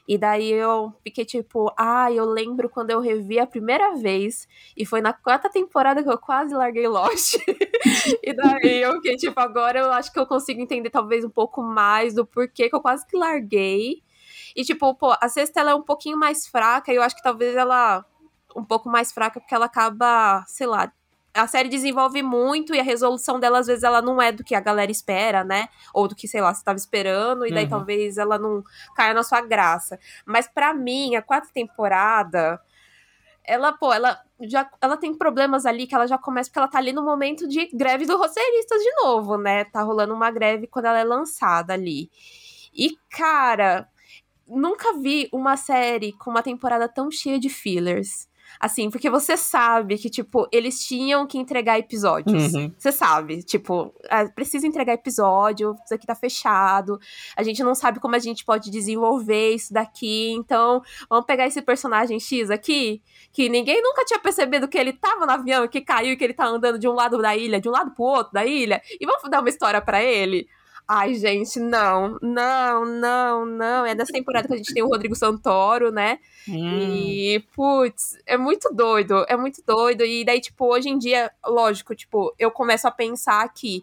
E daí eu fiquei tipo, ah, eu lembro quando eu revi a primeira vez. E foi na quarta temporada que eu quase larguei Lost. <laughs> e daí eu fiquei tipo, agora eu acho que eu consigo entender talvez um pouco mais do porquê que eu quase que larguei. E tipo, pô, a sexta ela é um pouquinho mais fraca, e eu acho que talvez ela um pouco mais fraca porque ela acaba, sei lá, a série desenvolve muito e a resolução dela, às vezes, ela não é do que a galera espera, né? Ou do que, sei lá, você estava esperando, e daí uhum. talvez ela não caia na sua graça. Mas para mim, a quarta temporada, ela, pô, ela já ela tem problemas ali que ela já começa porque ela tá ali no momento de greve do roteiristas de novo, né? Tá rolando uma greve quando ela é lançada ali. E, cara, nunca vi uma série com uma temporada tão cheia de fillers. Assim, porque você sabe que, tipo, eles tinham que entregar episódios. Uhum. Você sabe, tipo, é, precisa entregar episódio, isso aqui tá fechado. A gente não sabe como a gente pode desenvolver isso daqui. Então, vamos pegar esse personagem X aqui, que ninguém nunca tinha percebido que ele tava no avião, que caiu e que ele tá andando de um lado da ilha, de um lado pro outro da ilha. E vamos dar uma história para ele. Ai, gente, não, não, não, não. É dessa temporada que a gente tem o Rodrigo Santoro, né? Hum. E, putz, é muito doido, é muito doido. E daí, tipo, hoje em dia, lógico, tipo, eu começo a pensar que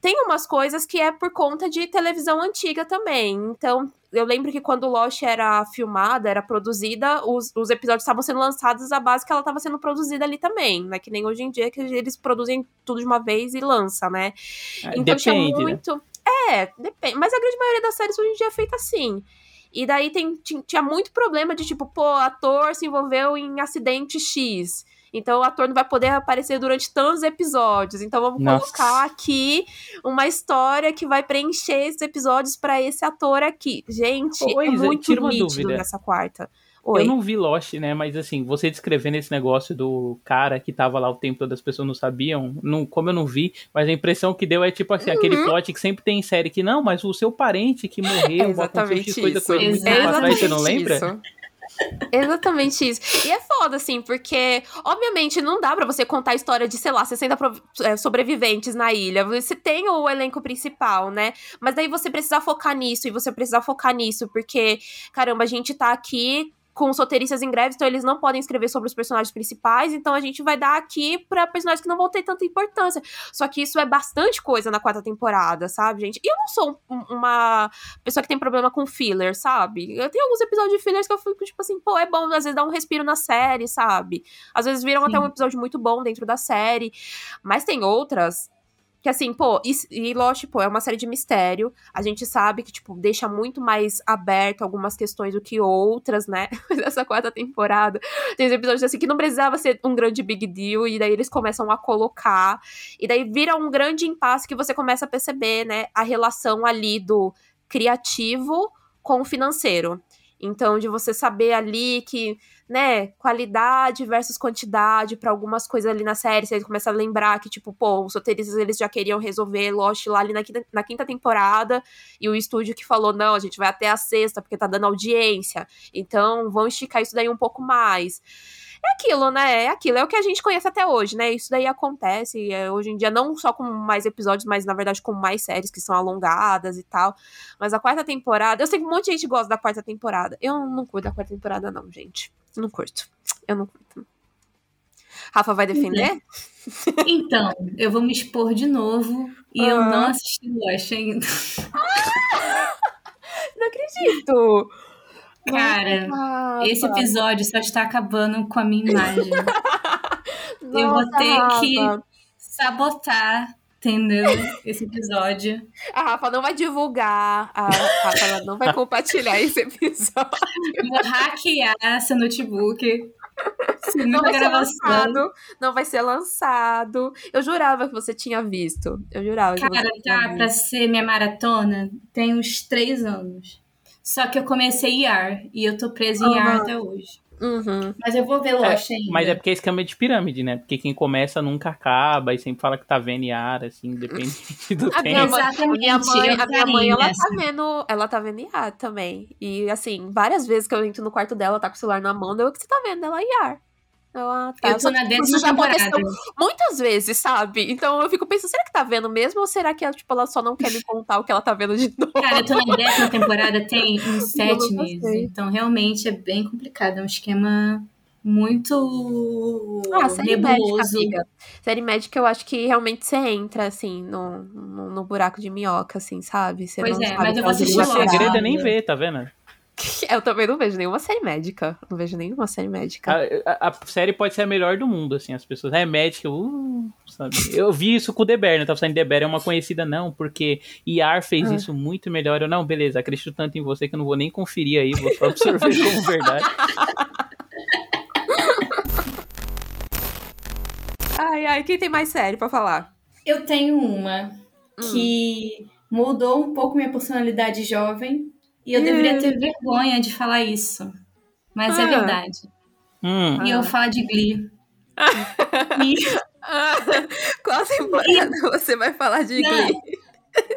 tem umas coisas que é por conta de televisão antiga também. Então, eu lembro que quando Lost era filmada, era produzida, os, os episódios estavam sendo lançados à base que ela estava sendo produzida ali também, né? Que nem hoje em dia que eles produzem tudo de uma vez e lança, né? É, então Depende, tinha né? muito. Né? É, depende. Mas a grande maioria das séries hoje em dia é feita assim. E daí tem, tinha muito problema de tipo, pô, ator se envolveu em acidente X. Então o ator não vai poder aparecer durante tantos episódios. Então vamos Nossa. colocar aqui uma história que vai preencher esses episódios para esse ator aqui. Gente, pois é muito nítido nessa quarta. Oi. Eu não vi Lost, né? Mas assim, você descrevendo esse negócio do cara que tava lá o tempo todo, as pessoas não sabiam, não, como eu não vi, mas a impressão que deu é tipo assim, uhum. aquele plot que sempre tem em série que não, mas o seu parente que morreu, é exatamente isso. coisa muito tempo atrás, você não lembra? Isso. Exatamente isso. E é foda, assim, porque, obviamente, não dá para você contar a história de, sei lá, 60 é, sobreviventes na ilha. Você tem o elenco principal, né? Mas daí você precisa focar nisso, e você precisa focar nisso, porque, caramba, a gente tá aqui com os roteiristas em greve, então eles não podem escrever sobre os personagens principais, então a gente vai dar aqui para personagens que não vão ter tanta importância. Só que isso é bastante coisa na quarta temporada, sabe, gente? E eu não sou uma pessoa que tem problema com filler, sabe? Eu tenho alguns episódios de fillers que eu fico tipo assim, pô, é bom às vezes dar um respiro na série, sabe? Às vezes viram Sim. até um episódio muito bom dentro da série, mas tem outras que assim, pô, e, e Lost, pô, é uma série de mistério. A gente sabe que, tipo, deixa muito mais aberto algumas questões do que outras, né? <laughs> Dessa quarta temporada. Tem episódios assim que não precisava ser um grande big deal, e daí eles começam a colocar. E daí vira um grande impasse que você começa a perceber, né? A relação ali do criativo com o financeiro. Então, de você saber ali que, né, qualidade versus quantidade para algumas coisas ali na série, você começa a lembrar que, tipo, pô, os roteiristas eles já queriam resolver Lost lá ali na quinta, na quinta temporada, e o estúdio que falou, não, a gente vai até a sexta, porque tá dando audiência, então vamos esticar isso daí um pouco mais é aquilo, né? É aquilo, é o que a gente conhece até hoje, né? Isso daí acontece é, hoje em dia, não só com mais episódios, mas na verdade com mais séries que são alongadas e tal. Mas a quarta temporada, eu sei que um monte de gente gosta da quarta temporada. Eu não curto da quarta temporada, não, gente. Não curto. Eu não curto. Rafa vai defender? Então, eu vou me expor de novo e eu não assisti Lost ainda. <laughs> não acredito! Cara, Nossa. esse episódio só está acabando com a minha imagem. Nossa, <laughs> eu vou ter Rafa. que sabotar, entendeu? Esse episódio. A Rafa não vai divulgar, a Rafa não vai compartilhar esse episódio. Vou hackear seu notebook. Não vai ser lançado. Não vai ser lançado. Eu jurava que você tinha visto. Eu jurava. Cara, tá, pra ser minha maratona, tem uns três anos. Só que eu comecei IAR e eu tô presa em IAR até hoje. Uhum. Mas eu vou ver Lost é, ainda. Mas é porque é esquema de pirâmide, né? Porque quem começa nunca acaba e sempre fala que tá vendo IAR, assim, depende <laughs> do a tempo. Minha mãe, a minha mãe, a minha mãe ela tá vendo, ela tá vendo IAR também. E assim, várias vezes que eu entro no quarto dela, tá com o celular na mão, eu que você tá vendo ela IAR. Eu, ah, tá. eu tô na décima temporada. muitas vezes, sabe? Então eu fico pensando, será que tá vendo mesmo? Ou será que ela, tipo, ela só não quer me contar o que ela tá vendo de <laughs> novo? Cara, eu tô na décima temporada, tem <laughs> uns sete meses. Então realmente é bem complicado. É um esquema muito ah, série nebuloso. Médica, série médica, eu acho que realmente você entra, assim, no, no, no buraco de minhoca, assim, sabe? Você pois é, mas eu vou assistir O segredo é nem ver, tá vendo? <laughs> Eu também não vejo nenhuma série médica. Não vejo nenhuma série médica. A, a, a série pode ser a melhor do mundo, assim. As pessoas, é médica, uh, sabe? Eu vi isso com o The Bear, né? Tava falando The Bear é uma conhecida, não, porque IAR fez ah. isso muito melhor. Eu, não, beleza, acredito tanto em você que eu não vou nem conferir aí, vou só absorver <laughs> como verdade. Ai, ai, quem tem mais série pra falar? Eu tenho uma hum. que mudou um pouco minha personalidade jovem e eu hum. deveria ter vergonha de falar isso. Mas é ah. é verdade. Hum. E eu falo de Glee. <laughs> e... Qual temporada e... você vai falar de Não. Glee?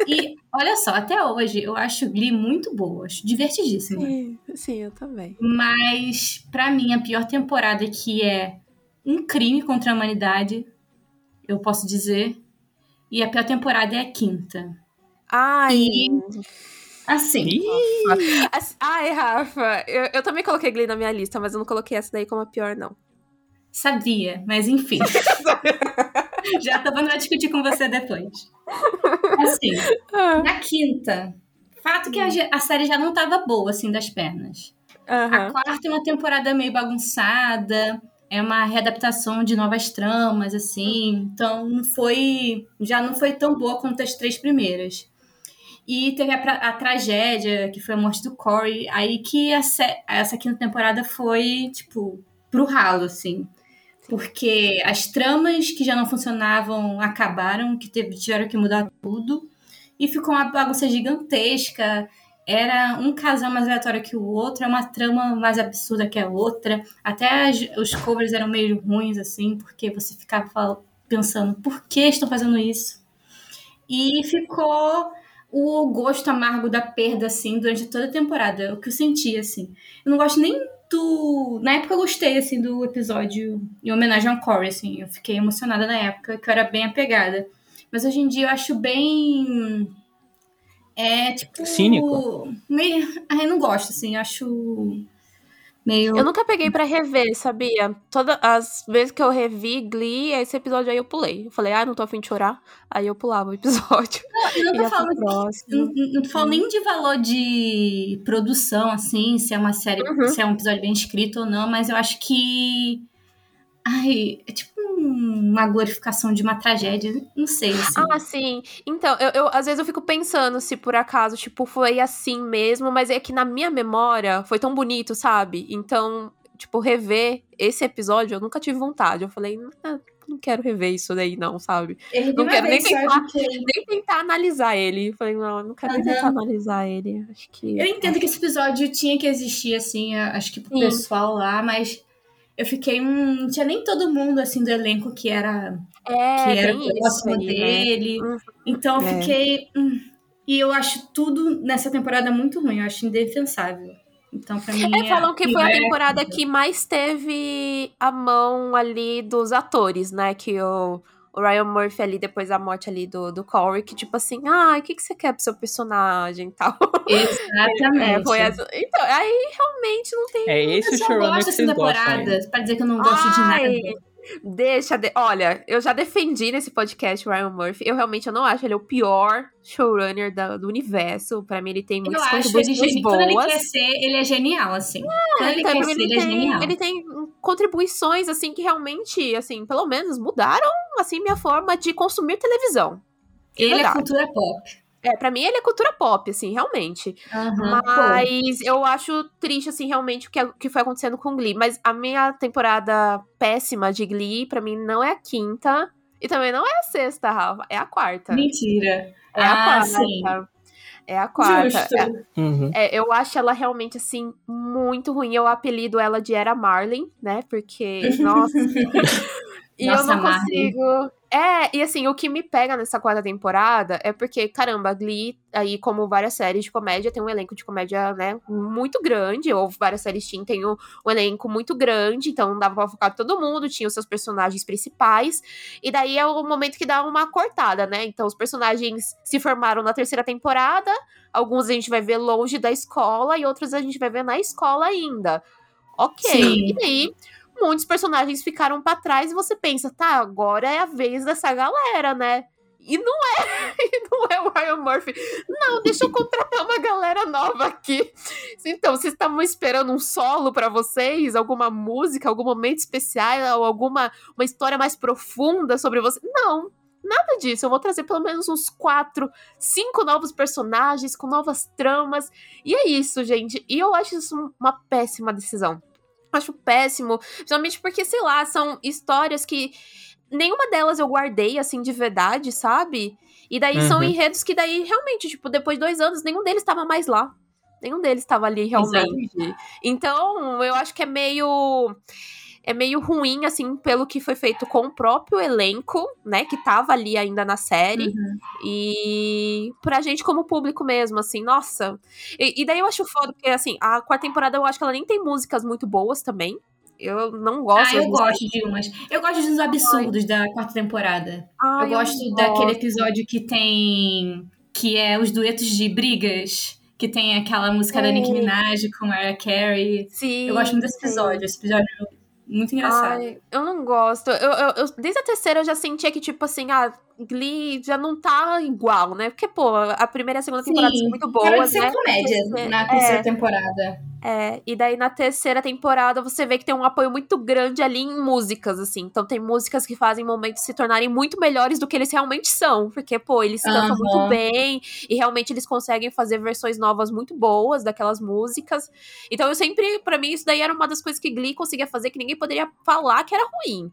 E olha só, até hoje eu acho Glee muito boa, acho divertidíssima. Sim, sim, eu também. Mas, para mim, a pior temporada que é um crime contra a humanidade, eu posso dizer. E a pior temporada é a quinta. Ai. E, assim. Ai, Rafa, eu, eu também coloquei Glee na minha lista, mas eu não coloquei essa daí como a pior, não. Sabia, mas enfim. <laughs> Já tô vendo discutir com você depois. Assim, ah. na quinta, fato que a, a, série já não tava boa, assim, das pernas. Uhum. A quarta é uma temporada meio bagunçada é uma readaptação de novas tramas, assim. Então, não foi. Já não foi tão boa quanto as três primeiras. E teve a, a tragédia, que foi a morte do Corey. Aí que a, essa quinta temporada foi, tipo, pro ralo, assim. Porque as tramas que já não funcionavam acabaram, que teve, tiveram que mudar tudo. E ficou uma bagunça gigantesca era um casal mais aleatório que o outro, é uma trama mais absurda que a outra. Até as, os covers eram meio ruins, assim, porque você ficava pensando por que estão fazendo isso. E ficou o gosto amargo da perda, assim, durante toda a temporada. O que eu senti, assim. Eu não gosto nem do. Na época eu gostei, assim, do episódio em homenagem ao Corey, assim. Eu fiquei emocionada na época, que eu era bem apegada. Mas hoje em dia eu acho bem é tipo. Cínico. Meio. Ai, eu não gosto, assim, acho. Meio... Eu nunca peguei para rever, sabia? Todas as vezes que eu revi Glee, esse episódio aí eu pulei. Eu falei, ah, não tô afim de chorar. Aí eu pulava o episódio. Não, eu não tô falando. Não, não, tô falando nem de valor de produção, assim, se é uma série, uhum. se é um episódio bem escrito ou não, mas eu acho que. Ai, é tipo uma glorificação de uma tragédia, não sei. Assim. Ah, sim. Então, eu, eu, às vezes eu fico pensando se por acaso, tipo, foi assim mesmo, mas é que na minha memória foi tão bonito, sabe? Então, tipo, rever esse episódio eu nunca tive vontade. Eu falei, ah, não quero rever isso daí, não, sabe? não quero nem tentar, que... nem tentar analisar ele. Eu falei, não, não quero uhum. nem tentar analisar ele. Acho que. Eu entendo que esse episódio tinha que existir, assim, acho que pro Sim. pessoal lá, mas eu fiquei. Hum, não tinha nem todo mundo assim do elenco que era. É, que era próximo aí, né? dele. Né? Então eu é. fiquei. Hum, e eu acho tudo nessa temporada muito ruim, eu acho indefensável. Então, pra mim. É, falam que foi a temporada que mais teve a mão ali dos atores, né? Que o o Ryan Murphy ali, depois da morte ali do, do Corey, que tipo assim, ah, o que, que você quer pro seu personagem e tal. Exatamente. <laughs> É, foi essa... Então, aí realmente não tem... É esse o showrunner que vocês gostam. Pra dizer que eu não gosto Ai, de nada. Deixa, de... olha, eu já defendi nesse podcast o Ryan Murphy. Eu realmente eu não acho ele o pior showrunner da, do universo. Pra mim, ele tem muitas contribuições boas. Quando ele quer ser, ele é genial, assim. É, quando ele então, quer ele ser, tem, ele é genial. Ele tem contribuições, assim, que realmente, assim, pelo menos mudaram, assim, minha forma de consumir televisão. Ele é cultura pop. É, pra mim ele é cultura pop, assim, realmente. Uhum, Mas pô. eu acho triste, assim, realmente o que, o que foi acontecendo com Glee. Mas a minha temporada péssima de Glee, pra mim, não é a quinta. E também não é a sexta, Rafa. É a quarta. Mentira. É a ah, quarta. Sim. É a quarta. Justo. É, uhum. é, eu acho ela realmente, assim, muito ruim. Eu apelido ela de Era Marlin, né? Porque, <laughs> nossa. E Nossa, eu não consigo. É, e assim, o que me pega nessa quarta temporada é porque, caramba, Glee, aí, como várias séries de comédia, tem um elenco de comédia, né, muito grande, ou várias séries tinham, tem um, um elenco muito grande, então dava pra focar todo mundo, tinha os seus personagens principais, e daí é o momento que dá uma cortada, né? Então, os personagens se formaram na terceira temporada, alguns a gente vai ver longe da escola, e outros a gente vai ver na escola ainda. Ok, Sim. e aí muitos personagens ficaram para trás e você pensa, tá, agora é a vez dessa galera, né? E não é, <laughs> não é o Ryan Murphy. Não, deixa eu contratar uma galera nova aqui. Então, vocês estavam esperando um solo para vocês, alguma música, algum momento especial, ou alguma uma história mais profunda sobre você? Não, nada disso. Eu vou trazer pelo menos uns quatro, cinco novos personagens com novas tramas. E é isso, gente. E eu acho isso uma péssima decisão. Acho péssimo, principalmente porque, sei lá, são histórias que nenhuma delas eu guardei, assim, de verdade, sabe? E daí uhum. são enredos que daí, realmente, tipo, depois de dois anos, nenhum deles estava mais lá. Nenhum deles estava ali realmente. Exato. Então, eu acho que é meio é meio ruim, assim, pelo que foi feito com o próprio elenco, né? Que tava ali ainda na série. Uhum. E pra gente como público mesmo, assim, nossa. E, e, daí eu acho foda, porque, assim, a quarta temporada eu acho que ela nem tem músicas muito boas também. Eu não gosto. Ah, eu gosto de umas. Eu gosto dos absurdos Ai. da quarta temporada. Ai, eu gosto eu daquele gosto. episódio que tem. Que é os duetos de brigas que tem aquela música da Nicki Minaj com Mariah Carey. Sim. Eu gosto muito desse episódio. Esse episódio muito engraçado. Ai, eu não gosto. Eu, eu, eu, desde a terceira eu já sentia que, tipo assim, ah, Glee já não tá igual, né? Porque, pô, a primeira e a segunda temporada Sim, são muito boas, né? comédia na terceira é, temporada. É, e daí na terceira temporada você vê que tem um apoio muito grande ali em músicas, assim. Então tem músicas que fazem momentos se tornarem muito melhores do que eles realmente são. Porque, pô, eles cantam uhum. muito bem e realmente eles conseguem fazer versões novas muito boas daquelas músicas. Então eu sempre, para mim, isso daí era uma das coisas que Glee conseguia fazer que ninguém poderia falar que era ruim.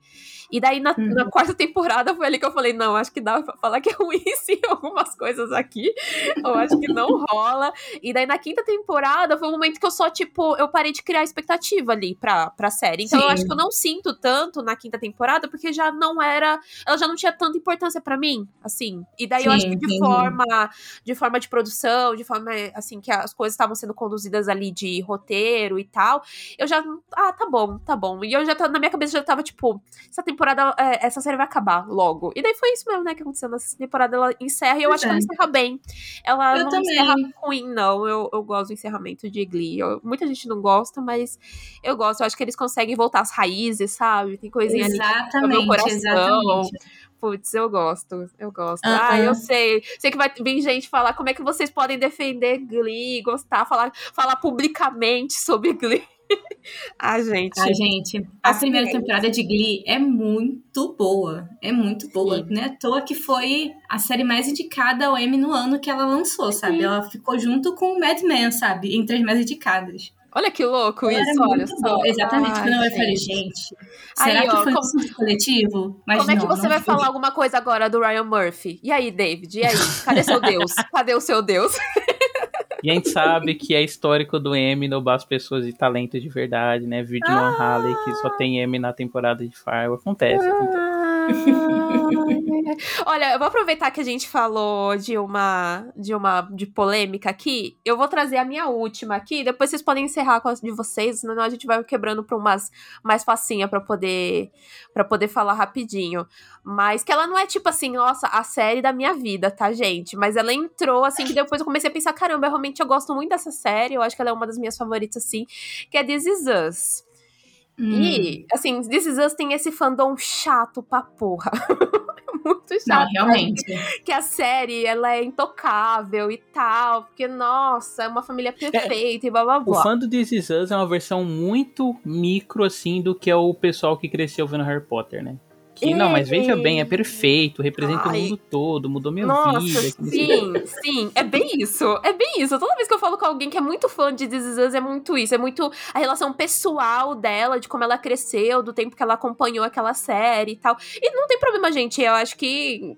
E daí na, uhum. na quarta temporada foi ali que eu falei: não, acho que dá pra falar que é ruim <laughs> sim algumas coisas aqui. Eu acho que não rola. E daí na quinta temporada foi um momento que eu só, tipo, eu parei de criar expectativa ali pra, pra série. Então sim. eu acho que eu não sinto tanto na quinta temporada, porque já não era. Ela já não tinha tanta importância para mim, assim. E daí sim, eu acho que de forma de forma de produção, de forma assim, que as coisas estavam sendo conduzidas ali de roteiro e tal, eu já. Ah, tá bom, tá bom. E eu já na minha cabeça já tava, tipo, essa temporada, é, essa série vai acabar logo. E daí foi isso mesmo, né, que aconteceu nessa temporada. Ela encerra e eu acho que ela encerra bem. Ela eu não também. encerra ruim, não. Eu, eu gosto do encerramento de Glee. Eu, muita gente não gosta, mas eu gosto. Eu acho que eles conseguem voltar às raízes, sabe? Tem coisinha exatamente, ali no meu coração. Exatamente. Putz, eu gosto, eu gosto. Uh. Ah, eu sei. Sei que vai vir gente falar como é que vocês podem defender Glee, gostar, falar, falar publicamente sobre Glee. <laughs> ah, gente. A gente. A primeira temporada de Glee é muito boa. É muito boa. Sim. Não é à toa que foi a série mais indicada ao Emmy no ano que ela lançou, sabe? Sim. Ela ficou junto com Mad Men, sabe? Entre as mais indicadas. Olha que louco isso, olha só. Exatamente, Ai, quando eu falei, gente, será aí, ó, que foi como, um coletivo? Mas como não, é que você vai foi. falar alguma coisa agora do Ryan Murphy? E aí, David? E aí? Cadê seu Deus? Cadê o seu Deus? E a gente sabe que é histórico do M no as pessoas de talento de verdade, né? Vídeo ah. Halley, que só tem M na temporada de Fire. Acontece, acontece. <laughs> Olha, eu vou aproveitar que a gente falou de uma de uma de polêmica aqui. Eu vou trazer a minha última aqui. Depois vocês podem encerrar com as de vocês, senão a gente vai quebrando para umas mais facinha para poder para poder falar rapidinho. Mas que ela não é tipo assim, nossa, a série da minha vida, tá, gente? Mas ela entrou assim que depois eu comecei a pensar, caramba, realmente eu gosto muito dessa série. Eu acho que ela é uma das minhas favoritas assim, que é This Is Us. Hum. E, assim, This Is Us tem esse fandom chato pra porra. <laughs> muito chato. Não, realmente. Que a série, ela é intocável e tal, porque, nossa, é uma família é, perfeita é, e blá blá blá. O fã do This Is Us é uma versão muito micro, assim, do que é o pessoal que cresceu vendo Harry Potter, né? Que, não, mas veja bem, é perfeito, representa Ai. o mundo todo, mudou minha Nossa, vida. Sim, sim, é bem isso. É bem isso. Toda vez que eu falo com alguém que é muito fã de This Is Us, é muito isso. É muito a relação pessoal dela, de como ela cresceu, do tempo que ela acompanhou aquela série e tal. E não tem problema, gente. Eu acho que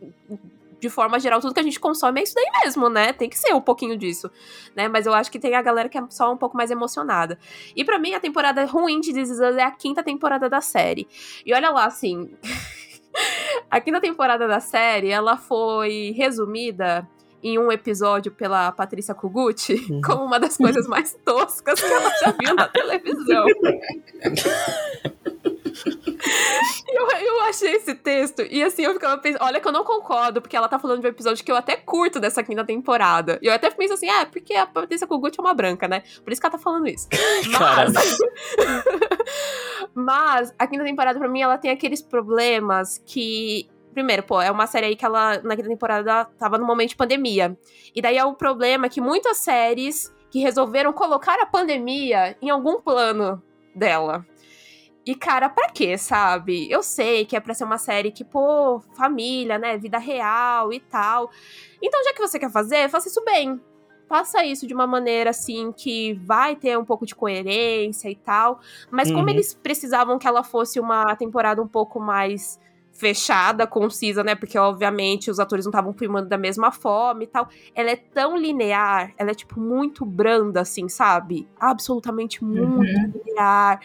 de forma geral, tudo que a gente consome é isso daí mesmo, né? Tem que ser um pouquinho disso, né? Mas eu acho que tem a galera que é só um pouco mais emocionada. E para mim, a temporada ruim de This Is Us é a quinta temporada da série. E olha lá, assim. <laughs> A quinta temporada da série, ela foi resumida em um episódio pela Patrícia Kuguchi uhum. como uma das coisas mais <laughs> toscas que ela já viu na televisão. <laughs> <laughs> eu, eu achei esse texto e assim eu ficava pensando, olha que eu não concordo, porque ela tá falando de um episódio que eu até curto dessa quinta temporada. E eu até penso assim, é, porque a Patrícia Kuguchi é uma branca, né? Por isso que ela tá falando isso. <laughs> Mas, <laughs> mas a quinta temporada, pra mim, ela tem aqueles problemas que primeiro, pô, é uma série aí que ela, na quinta temporada, tava no momento de pandemia. E daí é o problema que muitas séries que resolveram colocar a pandemia em algum plano dela. E, cara, pra quê, sabe? Eu sei que é pra ser uma série que, pô, família, né? Vida real e tal. Então, já que você quer fazer, faça isso bem. Faça isso de uma maneira, assim, que vai ter um pouco de coerência e tal. Mas uhum. como eles precisavam que ela fosse uma temporada um pouco mais fechada, concisa, né? Porque, obviamente, os atores não estavam filmando da mesma forma e tal. Ela é tão linear, ela é, tipo, muito branda, assim, sabe? Absolutamente muito uhum. linear.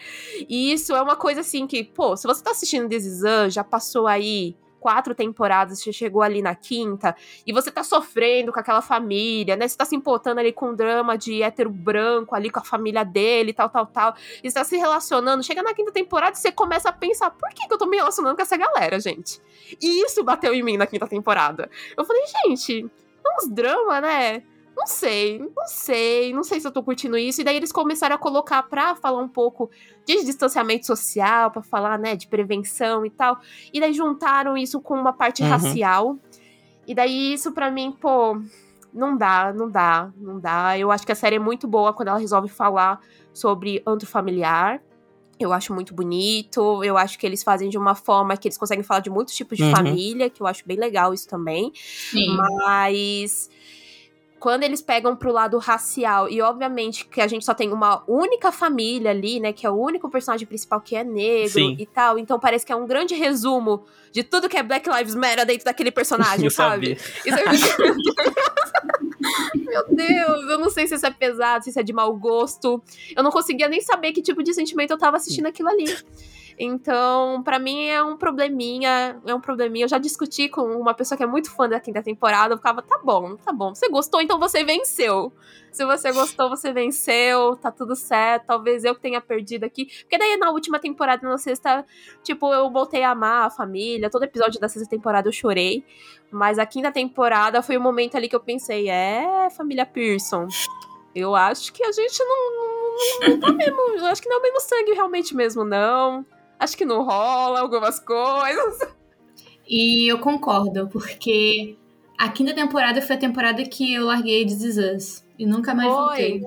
E isso é uma coisa, assim, que, pô, se você tá assistindo This Is Us, já passou aí quatro temporadas, você chegou ali na quinta, e você tá sofrendo com aquela família, né? Você tá se importando ali com o drama de hétero branco ali com a família dele, tal, tal, tal. E você tá se relacionando. Chega na quinta temporada e você começa a pensar: por que, que eu tô me relacionando com essa galera, gente? E isso bateu em mim na quinta temporada. Eu falei, gente, é uns drama, né? Não sei, não sei, não sei se eu tô curtindo isso. E daí eles começaram a colocar pra falar um pouco de distanciamento social, para falar, né, de prevenção e tal. E daí juntaram isso com uma parte uhum. racial. E daí isso para mim, pô, não dá, não dá, não dá. Eu acho que a série é muito boa quando ela resolve falar sobre antro familiar. Eu acho muito bonito. Eu acho que eles fazem de uma forma que eles conseguem falar de muitos tipos de uhum. família, que eu acho bem legal isso também. Sim. Mas quando eles pegam pro lado racial, e obviamente que a gente só tem uma única família ali, né? Que é o único personagem principal que é negro Sim. e tal. Então parece que é um grande resumo de tudo que é Black Lives Matter dentro daquele personagem, <laughs> sabe? Isso é... <laughs> Meu Deus, eu não sei se isso é pesado, se isso é de mau gosto. Eu não conseguia nem saber que tipo de sentimento eu tava assistindo aquilo ali. Então, para mim é um probleminha, é um probleminha. Eu já discuti com uma pessoa que é muito fã da quinta temporada, eu ficava, tá bom, tá bom. Você gostou, então você venceu. Se você gostou, você venceu, tá tudo certo. Talvez eu que tenha perdido aqui. Porque daí na última temporada, na sexta, tipo, eu voltei a amar a família. Todo episódio da sexta temporada eu chorei. Mas a quinta temporada foi o momento ali que eu pensei, é, família Pearson. Eu acho que a gente não, não, não tá mesmo. Eu acho que não é o mesmo sangue realmente mesmo, não acho que não rola algumas coisas. E eu concordo, porque a quinta temporada foi a temporada que eu larguei de Us, e nunca mais foi. voltei.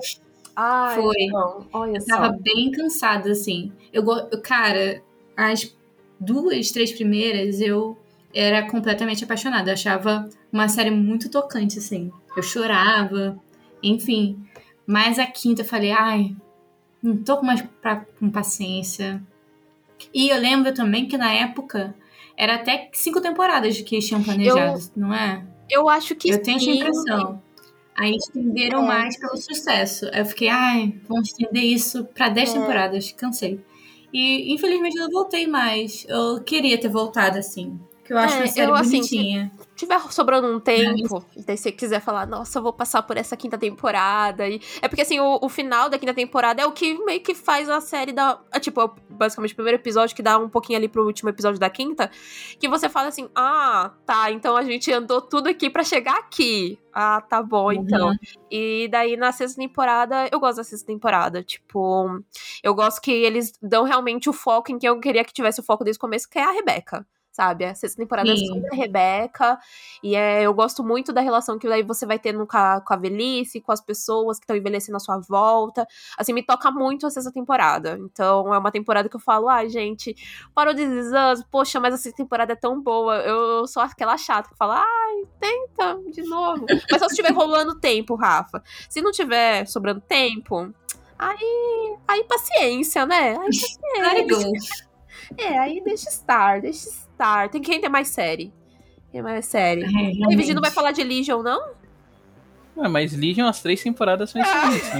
Ai, foi. Então, olha eu tava só. bem cansada, assim. Eu, cara, as duas, três primeiras eu era completamente apaixonada. Eu achava uma série muito tocante, assim. Eu chorava, enfim. Mas a quinta eu falei, ai, não tô mais pra, com paciência. E eu lembro também que na época era até cinco temporadas que eles tinham planejado, eu, não é? Eu acho que Eu tenho essa impressão. Aí estenderam é. mais pelo sucesso. Aí eu fiquei, ai, vamos estender isso para dez é. temporadas. Cansei. E infelizmente eu não voltei mais. Eu queria ter voltado assim. Que eu acho é, uma série eu, assim, bonitinha. Assim, tiver sobrando um tempo, e daí você quiser falar, nossa, eu vou passar por essa quinta temporada. E... É porque, assim, o, o, final da quinta temporada é o que meio que faz a série da. É, tipo, é basicamente o primeiro episódio que dá um pouquinho ali pro último episódio da quinta. Que você fala assim, ah, tá, então a gente andou tudo aqui para chegar aqui. Ah, tá bom, uhum. então. E daí na sexta temporada, eu gosto da sexta temporada. Tipo, eu gosto que eles dão realmente o foco em quem eu queria que tivesse o foco desde o começo, que é a Rebeca sabe? A sexta temporada Sim. é sobre a Rebeca. E é, eu gosto muito da relação que daí você vai tendo com a, com a velhice, com as pessoas que estão envelhecendo à sua volta. Assim, me toca muito a sexta temporada. Então, é uma temporada que eu falo, ah, gente, parou de Us, poxa, mas essa temporada é tão boa. Eu sou aquela chata que fala, ai, tenta de novo. mas só se estiver rolando tempo, Rafa. Se não tiver sobrando tempo, aí, aí paciência, né? Aí paciência. É, aí deixa estar, deixa estar Star. Tem quem tem mais série? Tem mais série. É, a não vai falar de Legion, não? Ah, mas Legion, as três temporadas são excelentes,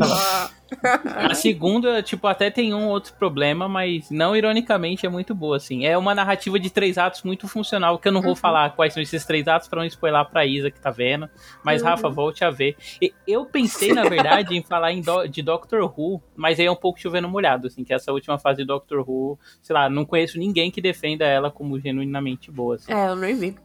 ah. né? A segunda, tipo, até tem um outro problema, mas não ironicamente é muito boa, assim. É uma narrativa de três atos muito funcional, que eu não vou uhum. falar quais são esses três atos pra não spoiler pra Isa que tá vendo. Mas, uhum. Rafa, volte a ver. Eu pensei, na verdade, em falar em do, de Doctor Who, mas aí é um pouco chovendo molhado, assim, que essa última fase de Doctor Who, sei lá, não conheço ninguém que defenda ela como genuinamente boa. Assim. É, eu não vi.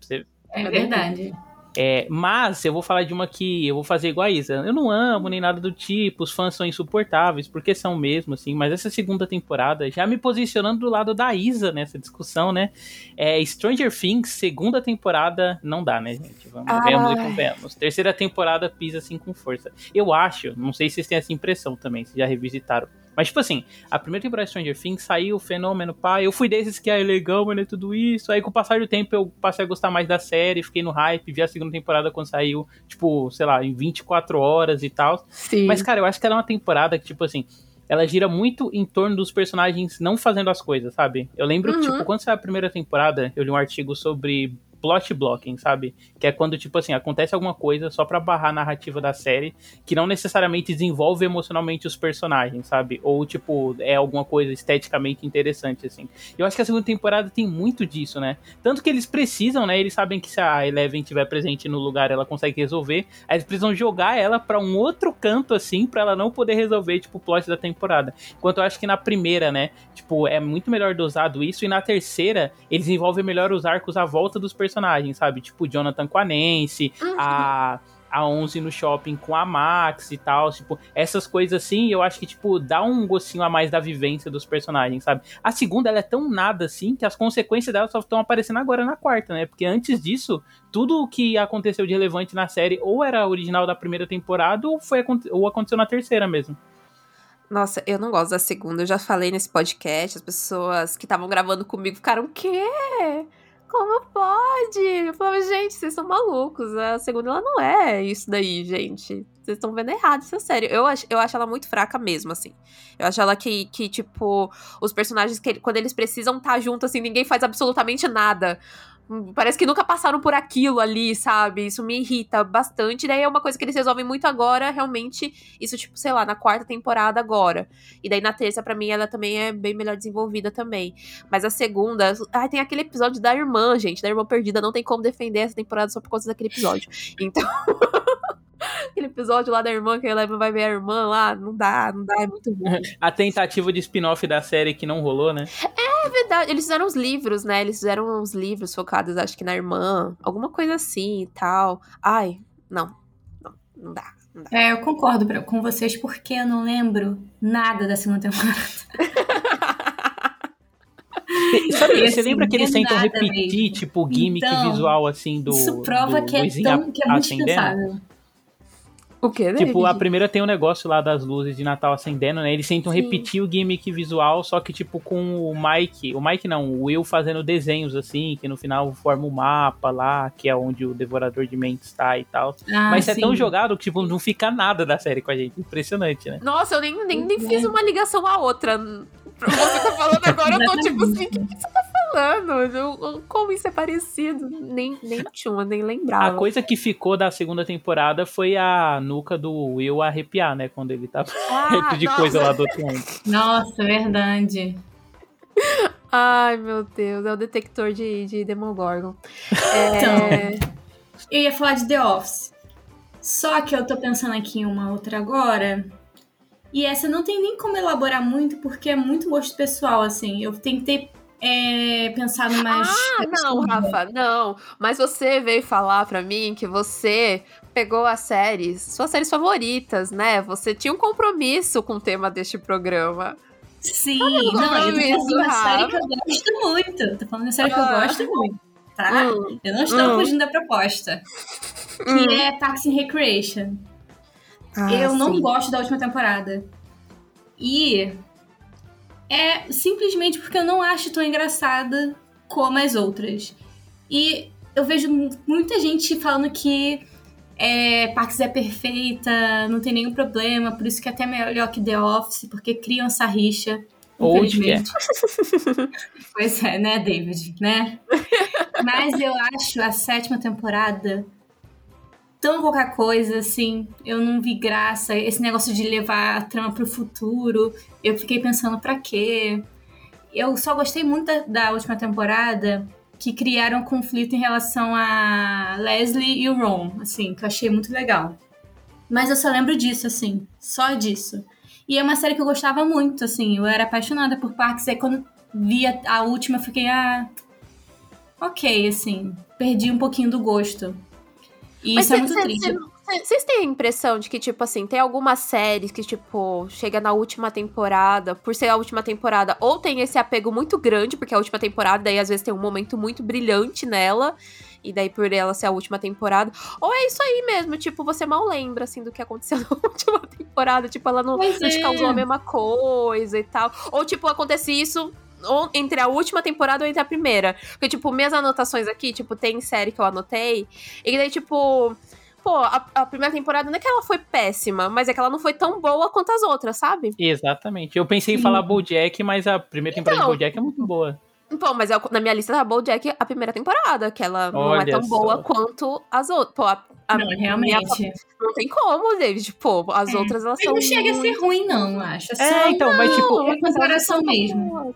Você... É verdade. É, mas eu vou falar de uma que eu vou fazer igual a Isa. Eu não amo nem nada do tipo, os fãs são insuportáveis, porque são mesmo, assim. Mas essa segunda temporada, já me posicionando do lado da Isa nessa discussão, né? É, Stranger Things, segunda temporada, não dá, né, gente? Vamos, ah. vemos e convenhamos. Terceira temporada pisa assim com força. Eu acho, não sei se vocês têm essa impressão também, se já revisitaram. Mas, tipo assim, a primeira temporada de Stranger Things saiu, fenômeno, pá. Eu fui desses que é legal, mano, é tudo isso. Aí, com o passar do tempo, eu passei a gostar mais da série, fiquei no hype, vi a segunda temporada quando saiu, tipo, sei lá, em 24 horas e tal. Sim. Mas, cara, eu acho que ela é uma temporada que, tipo assim, ela gira muito em torno dos personagens não fazendo as coisas, sabe? Eu lembro, uhum. tipo, quando saiu a primeira temporada, eu li um artigo sobre plot blocking, sabe? Que é quando, tipo assim, acontece alguma coisa só pra barrar a narrativa da série, que não necessariamente desenvolve emocionalmente os personagens, sabe? Ou, tipo, é alguma coisa esteticamente interessante, assim. Eu acho que a segunda temporada tem muito disso, né? Tanto que eles precisam, né? Eles sabem que se a Eleven estiver presente no lugar, ela consegue resolver. Aí eles precisam jogar ela para um outro canto, assim, para ela não poder resolver, tipo, o plot da temporada. Enquanto eu acho que na primeira, né? Tipo, é muito melhor dosado isso. E na terceira, eles desenvolvem melhor os arcos à volta dos personagens personagens, sabe? Tipo, Jonathan com a Nancy, uhum. a a 11 no shopping com a Max e tal, tipo, essas coisas assim, eu acho que, tipo, dá um gostinho a mais da vivência dos personagens, sabe? A segunda, ela é tão nada assim, que as consequências dela só estão aparecendo agora na quarta, né? Porque antes disso, tudo o que aconteceu de relevante na série ou era original da primeira temporada ou, foi, ou aconteceu na terceira mesmo. Nossa, eu não gosto da segunda, eu já falei nesse podcast, as pessoas que estavam gravando comigo ficaram, o quê? Como pode? Eu falava, gente, vocês são malucos. A segunda ela não é isso daí, gente. Vocês estão vendo errado, isso é sério. Eu acho, eu acho ela muito fraca mesmo, assim. Eu acho ela que, que tipo, os personagens, que quando eles precisam estar tá juntos, assim, ninguém faz absolutamente nada. Parece que nunca passaram por aquilo ali, sabe? Isso me irrita bastante. Daí é uma coisa que eles resolvem muito agora, realmente. Isso, tipo, sei lá, na quarta temporada agora. E daí na terça, para mim, ela também é bem melhor desenvolvida também. Mas a segunda. Ai, tem aquele episódio da irmã, gente, da irmã perdida. Não tem como defender essa temporada só por causa daquele episódio. Então. <laughs> Aquele episódio lá da irmã que ela vai ver a irmã lá, não dá, não dá, é muito ruim. <laughs> A tentativa de spin-off da série que não rolou, né? É verdade, eles fizeram uns livros, né? Eles fizeram uns livros focados, acho que na irmã, alguma coisa assim e tal. Ai, não, não, não dá. Não dá. É, eu concordo com vocês porque eu não lembro nada da segunda temporada. <laughs> Sabe, você lembra que eles tentam repetir, mesmo. tipo, o gimmick então, visual, assim, do. Isso prova do que, é tão, que é muito dispensável. O quê? Tipo, a primeira tem um negócio lá das luzes de Natal acendendo, né? Eles tentam Sim. repetir o gimmick visual, só que, tipo, com o Mike. O Mike não, o Will fazendo desenhos assim, que no final forma o um mapa lá, que é onde o Devorador de Mentes tá e tal. Ah, Mas é tão jogado que, tipo, não fica nada da série com a gente. Impressionante, né? Nossa, eu nem, nem, nem fiz uma ligação à outra. Você tá falando agora, eu tô tipo assim, o que, que você tá falando? como isso é parecido? Nem, nem tinha, nem lembrava. A coisa que ficou da segunda temporada foi a nuca do Will arrepiar, né? Quando ele tava ah, <laughs> de nossa. coisa lá do outro lado. Nossa, verdade. Ai, meu Deus, é o detector de, de Demogorgon. <laughs> É... Então, eu ia falar de The Office. Só que eu tô pensando aqui em uma outra agora. E essa não tem nem como elaborar muito, porque é muito gosto pessoal, assim. Eu tentei é, pensar mais. Ah, não, Rafa, não. Mas você veio falar pra mim que você pegou as séries, suas séries favoritas, né? Você tinha um compromisso com o tema deste programa. Sim, não, eu tô falando uma série que eu gosto muito. Tô falando uma série ah. que eu gosto muito, tá? Hum, eu não estou hum. fugindo da proposta. Que hum. é Parks and Recreation. Ah, eu sim. não gosto da última temporada. E é simplesmente porque eu não acho tão engraçada como as outras. E eu vejo muita gente falando que é, Parks é perfeita, não tem nenhum problema, por isso que é até melhor que The Office, porque criam essa rixa. Infelizmente. pois é, né, David, né? <laughs> Mas eu acho a sétima temporada tão qualquer coisa, assim. Eu não vi graça. Esse negócio de levar a trama pro futuro, eu fiquei pensando pra quê? Eu só gostei muito da, da última temporada que criaram um conflito em relação a Leslie e o Ron, assim, que eu achei muito legal. Mas eu só lembro disso, assim, só disso. E é uma série que eu gostava muito, assim, eu era apaixonada por Parks, aí quando vi a, a última eu fiquei, ah, ok, assim, perdi um pouquinho do gosto. E Mas isso é muito cê, triste. Vocês têm a impressão de que, tipo assim, tem algumas séries que, tipo, chega na última temporada, por ser a última temporada, ou tem esse apego muito grande, porque é a última temporada, daí às vezes tem um momento muito brilhante nela, e daí por ela ser a última temporada. Ou é isso aí mesmo, tipo, você mal lembra, assim, do que aconteceu <laughs> na última temporada. Tipo, ela não, não te causou a mesma coisa e tal. Ou, tipo, acontece isso entre a última temporada ou entre a primeira. Porque, tipo, minhas anotações aqui, tipo, tem série que eu anotei. E daí, tipo. Pô, a, a, primeira temporada não é que ela foi péssima, mas é que ela não foi tão boa quanto as outras, sabe? Exatamente. Eu pensei em falar Bojack, mas a primeira temporada então, de Bojack é muito boa. Pô, mas eu, na minha lista tá Bojack a primeira temporada, que ela Olha não é tão só. boa quanto as outras. Pô, a, a não, realmente. Minha, não tem como, David. Pô, as é. outras elas mas são. Não chega muito... a ser ruim, não, acho. É, é então, não, mas tipo. É comparação mesmo.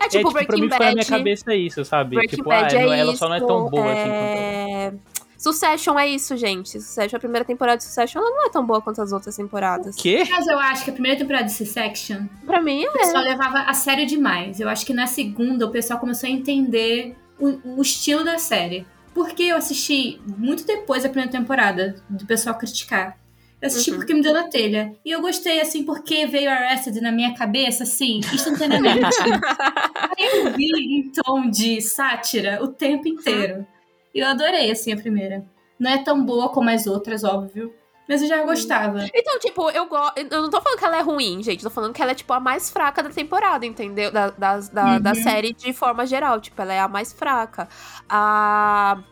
É tipo, é, tipo Breaking pra mim, Bad. na minha cabeça isso, sabe? Breaking tipo, Bad ah, é ela isso, só não é tão boa assim é... assim quanto. Succession é isso, gente. Succession, a primeira temporada de Succession, ela não é tão boa quanto as outras temporadas. O quê? Mas eu acho que a primeira temporada de Succession... Pra mim, é. O pessoal levava a sério demais. Eu acho que na segunda o pessoal começou a entender o, o estilo da série. Porque eu assisti muito depois da primeira temporada, do pessoal criticar. Assisti uhum. porque me deu na telha. E eu gostei, assim, porque veio Arrested na minha cabeça, assim, instantaneamente. <laughs> eu vi em tom de sátira o tempo inteiro. E eu adorei, assim, a primeira. Não é tão boa como as outras, óbvio. Mas eu já gostava. Então, tipo, eu gosto. Eu não tô falando que ela é ruim, gente. Tô falando que ela é, tipo, a mais fraca da temporada, entendeu? Da, da, da, uhum. da série de forma geral. Tipo, ela é a mais fraca. A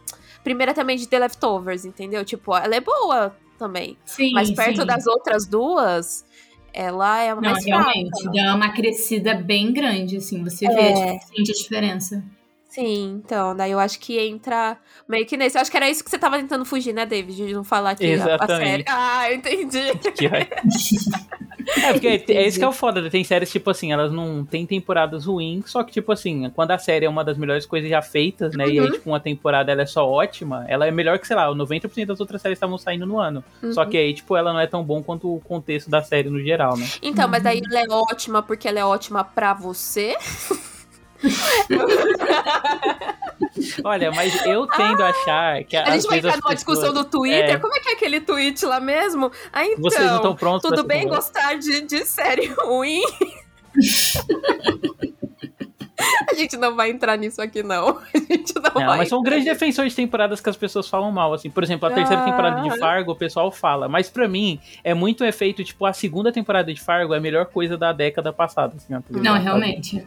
primeira também de The Leftovers, entendeu? Tipo, ela é boa também. Sim, Mas perto sim. das outras duas, ela é mais Não, realmente, fraca. dá uma crescida bem grande, assim. Você vê, é. tipo, sente a diferença. Sim, então, daí eu acho que entra meio que nesse. Eu acho que era isso que você tava tentando fugir, né, David? De não falar aqui Exatamente. a, série. Ah, eu entendi. <laughs> <laughs> é, porque <laughs> é, é isso que é o foda. Né? Tem séries, tipo assim, elas não têm temporadas ruins, só que, tipo assim, quando a série é uma das melhores coisas já feitas, né? Uhum. E aí, uhum. tipo, uma temporada ela é só ótima, ela é melhor que, sei lá, 90% das outras séries estavam saindo no ano. Uhum. Só que aí, tipo, ela não é tão bom quanto o contexto da série no geral, né? Então, uhum. mas daí ela é ótima porque ela é ótima pra você. <laughs> <laughs> Olha, mas eu tendo a achar que a gente vai entrar numa discussão do Twitter. É... Como é que é aquele tweet lá mesmo? Ah, então, Vocês não estão prontos tudo bem gostar de, de série <laughs> ruim? A gente não vai entrar nisso aqui, não. A gente não, não vai. Mas são grandes defensores de temporadas que as pessoas falam mal, assim. Por exemplo, a terceira ah. temporada de Fargo, o pessoal fala. Mas para mim, é muito efeito, tipo, a segunda temporada de Fargo é a melhor coisa da década passada, assim. Não, realmente.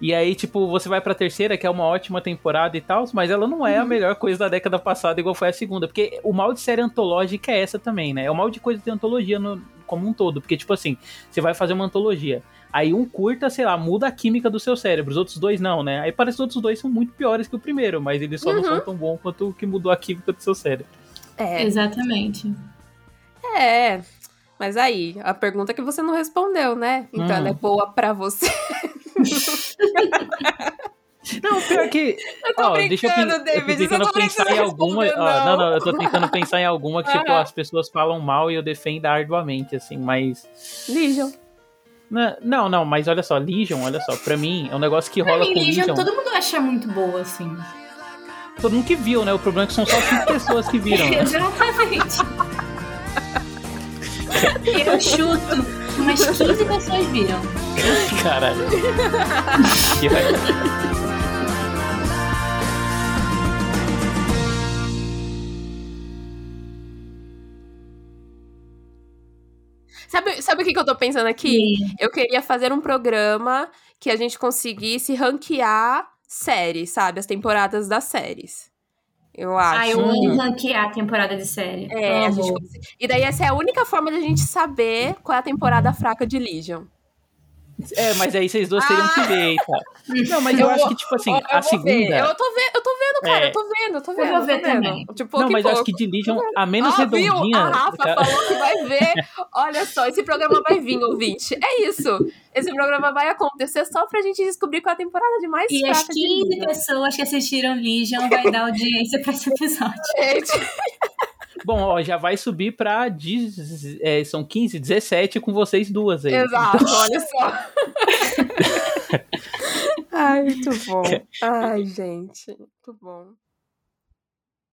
E aí, tipo, você vai pra terceira, que é uma ótima temporada e tal, mas ela não é a uhum. melhor coisa da década passada, igual foi a segunda. Porque o mal de série antológica é essa também, né? É o mal de coisa de antologia no, como um todo. Porque, tipo assim, você vai fazer uma antologia. Aí um curta, sei lá, muda a química do seu cérebro. Os outros dois não, né? Aí parece que os outros dois são muito piores que o primeiro, mas eles só uhum. não são tão bons quanto o que mudou a química do seu cérebro. É. Exatamente. É. Mas aí, a pergunta que você não respondeu, né? Então hum. ela é boa para você. <laughs> <laughs> Não, pior que. Eu tô ó, deixa eu, David, eu tô tentando pensar em alguma. Ó, não, não, eu tô tentando pensar em alguma que, tipo, as pessoas falam mal e eu defendo arduamente, assim, mas. Legion. Não, não, mas olha só, Legion, olha só, pra mim é um negócio que pra rola mim, com Legion. Legion. Todo mundo acha muito boa, assim. Todo mundo que viu, né? O problema é que são só cinco pessoas que viram. <laughs> Né? Exatamente. <laughs> eu chuto Umas 15 pessoas viram. <laughs> Caralho. <laughs> Sabe, sabe o que, que eu tô pensando aqui? Sim. Eu queria fazer um programa que a gente conseguisse ranquear séries, sabe? As temporadas das séries. Eu acho. Ah, eu amo ranquear a temporada de série. É, a gente... E daí essa é a única forma de a gente saber qual é a temporada fraca de Legion. É, mas aí vocês duas teriam ah. que ver, tá? Não, mas eu, eu acho que, tipo assim, a segunda. Ver. Eu tô vendo, eu tô vendo, cara, é. eu tô vendo, eu tô vendo. Eu vou ver também. Tipo, não, mas eu acho que de Legion, a menos ah, redondinha. Viu? A Rafa tá... falou que vai ver. <laughs> Olha só, esse programa vai vir, ouvinte. É isso. Esse programa vai acontecer só pra gente descobrir qual é a temporada de mais E as 15 pessoas que assistiram Legion vai dar audiência pra esse episódio. <laughs> Gente. Bom, ó, já vai subir pra. É, são 15, 17 com vocês duas aí. Exato, olha só. <laughs> Ai, muito bom. <laughs> Ai, gente, muito bom.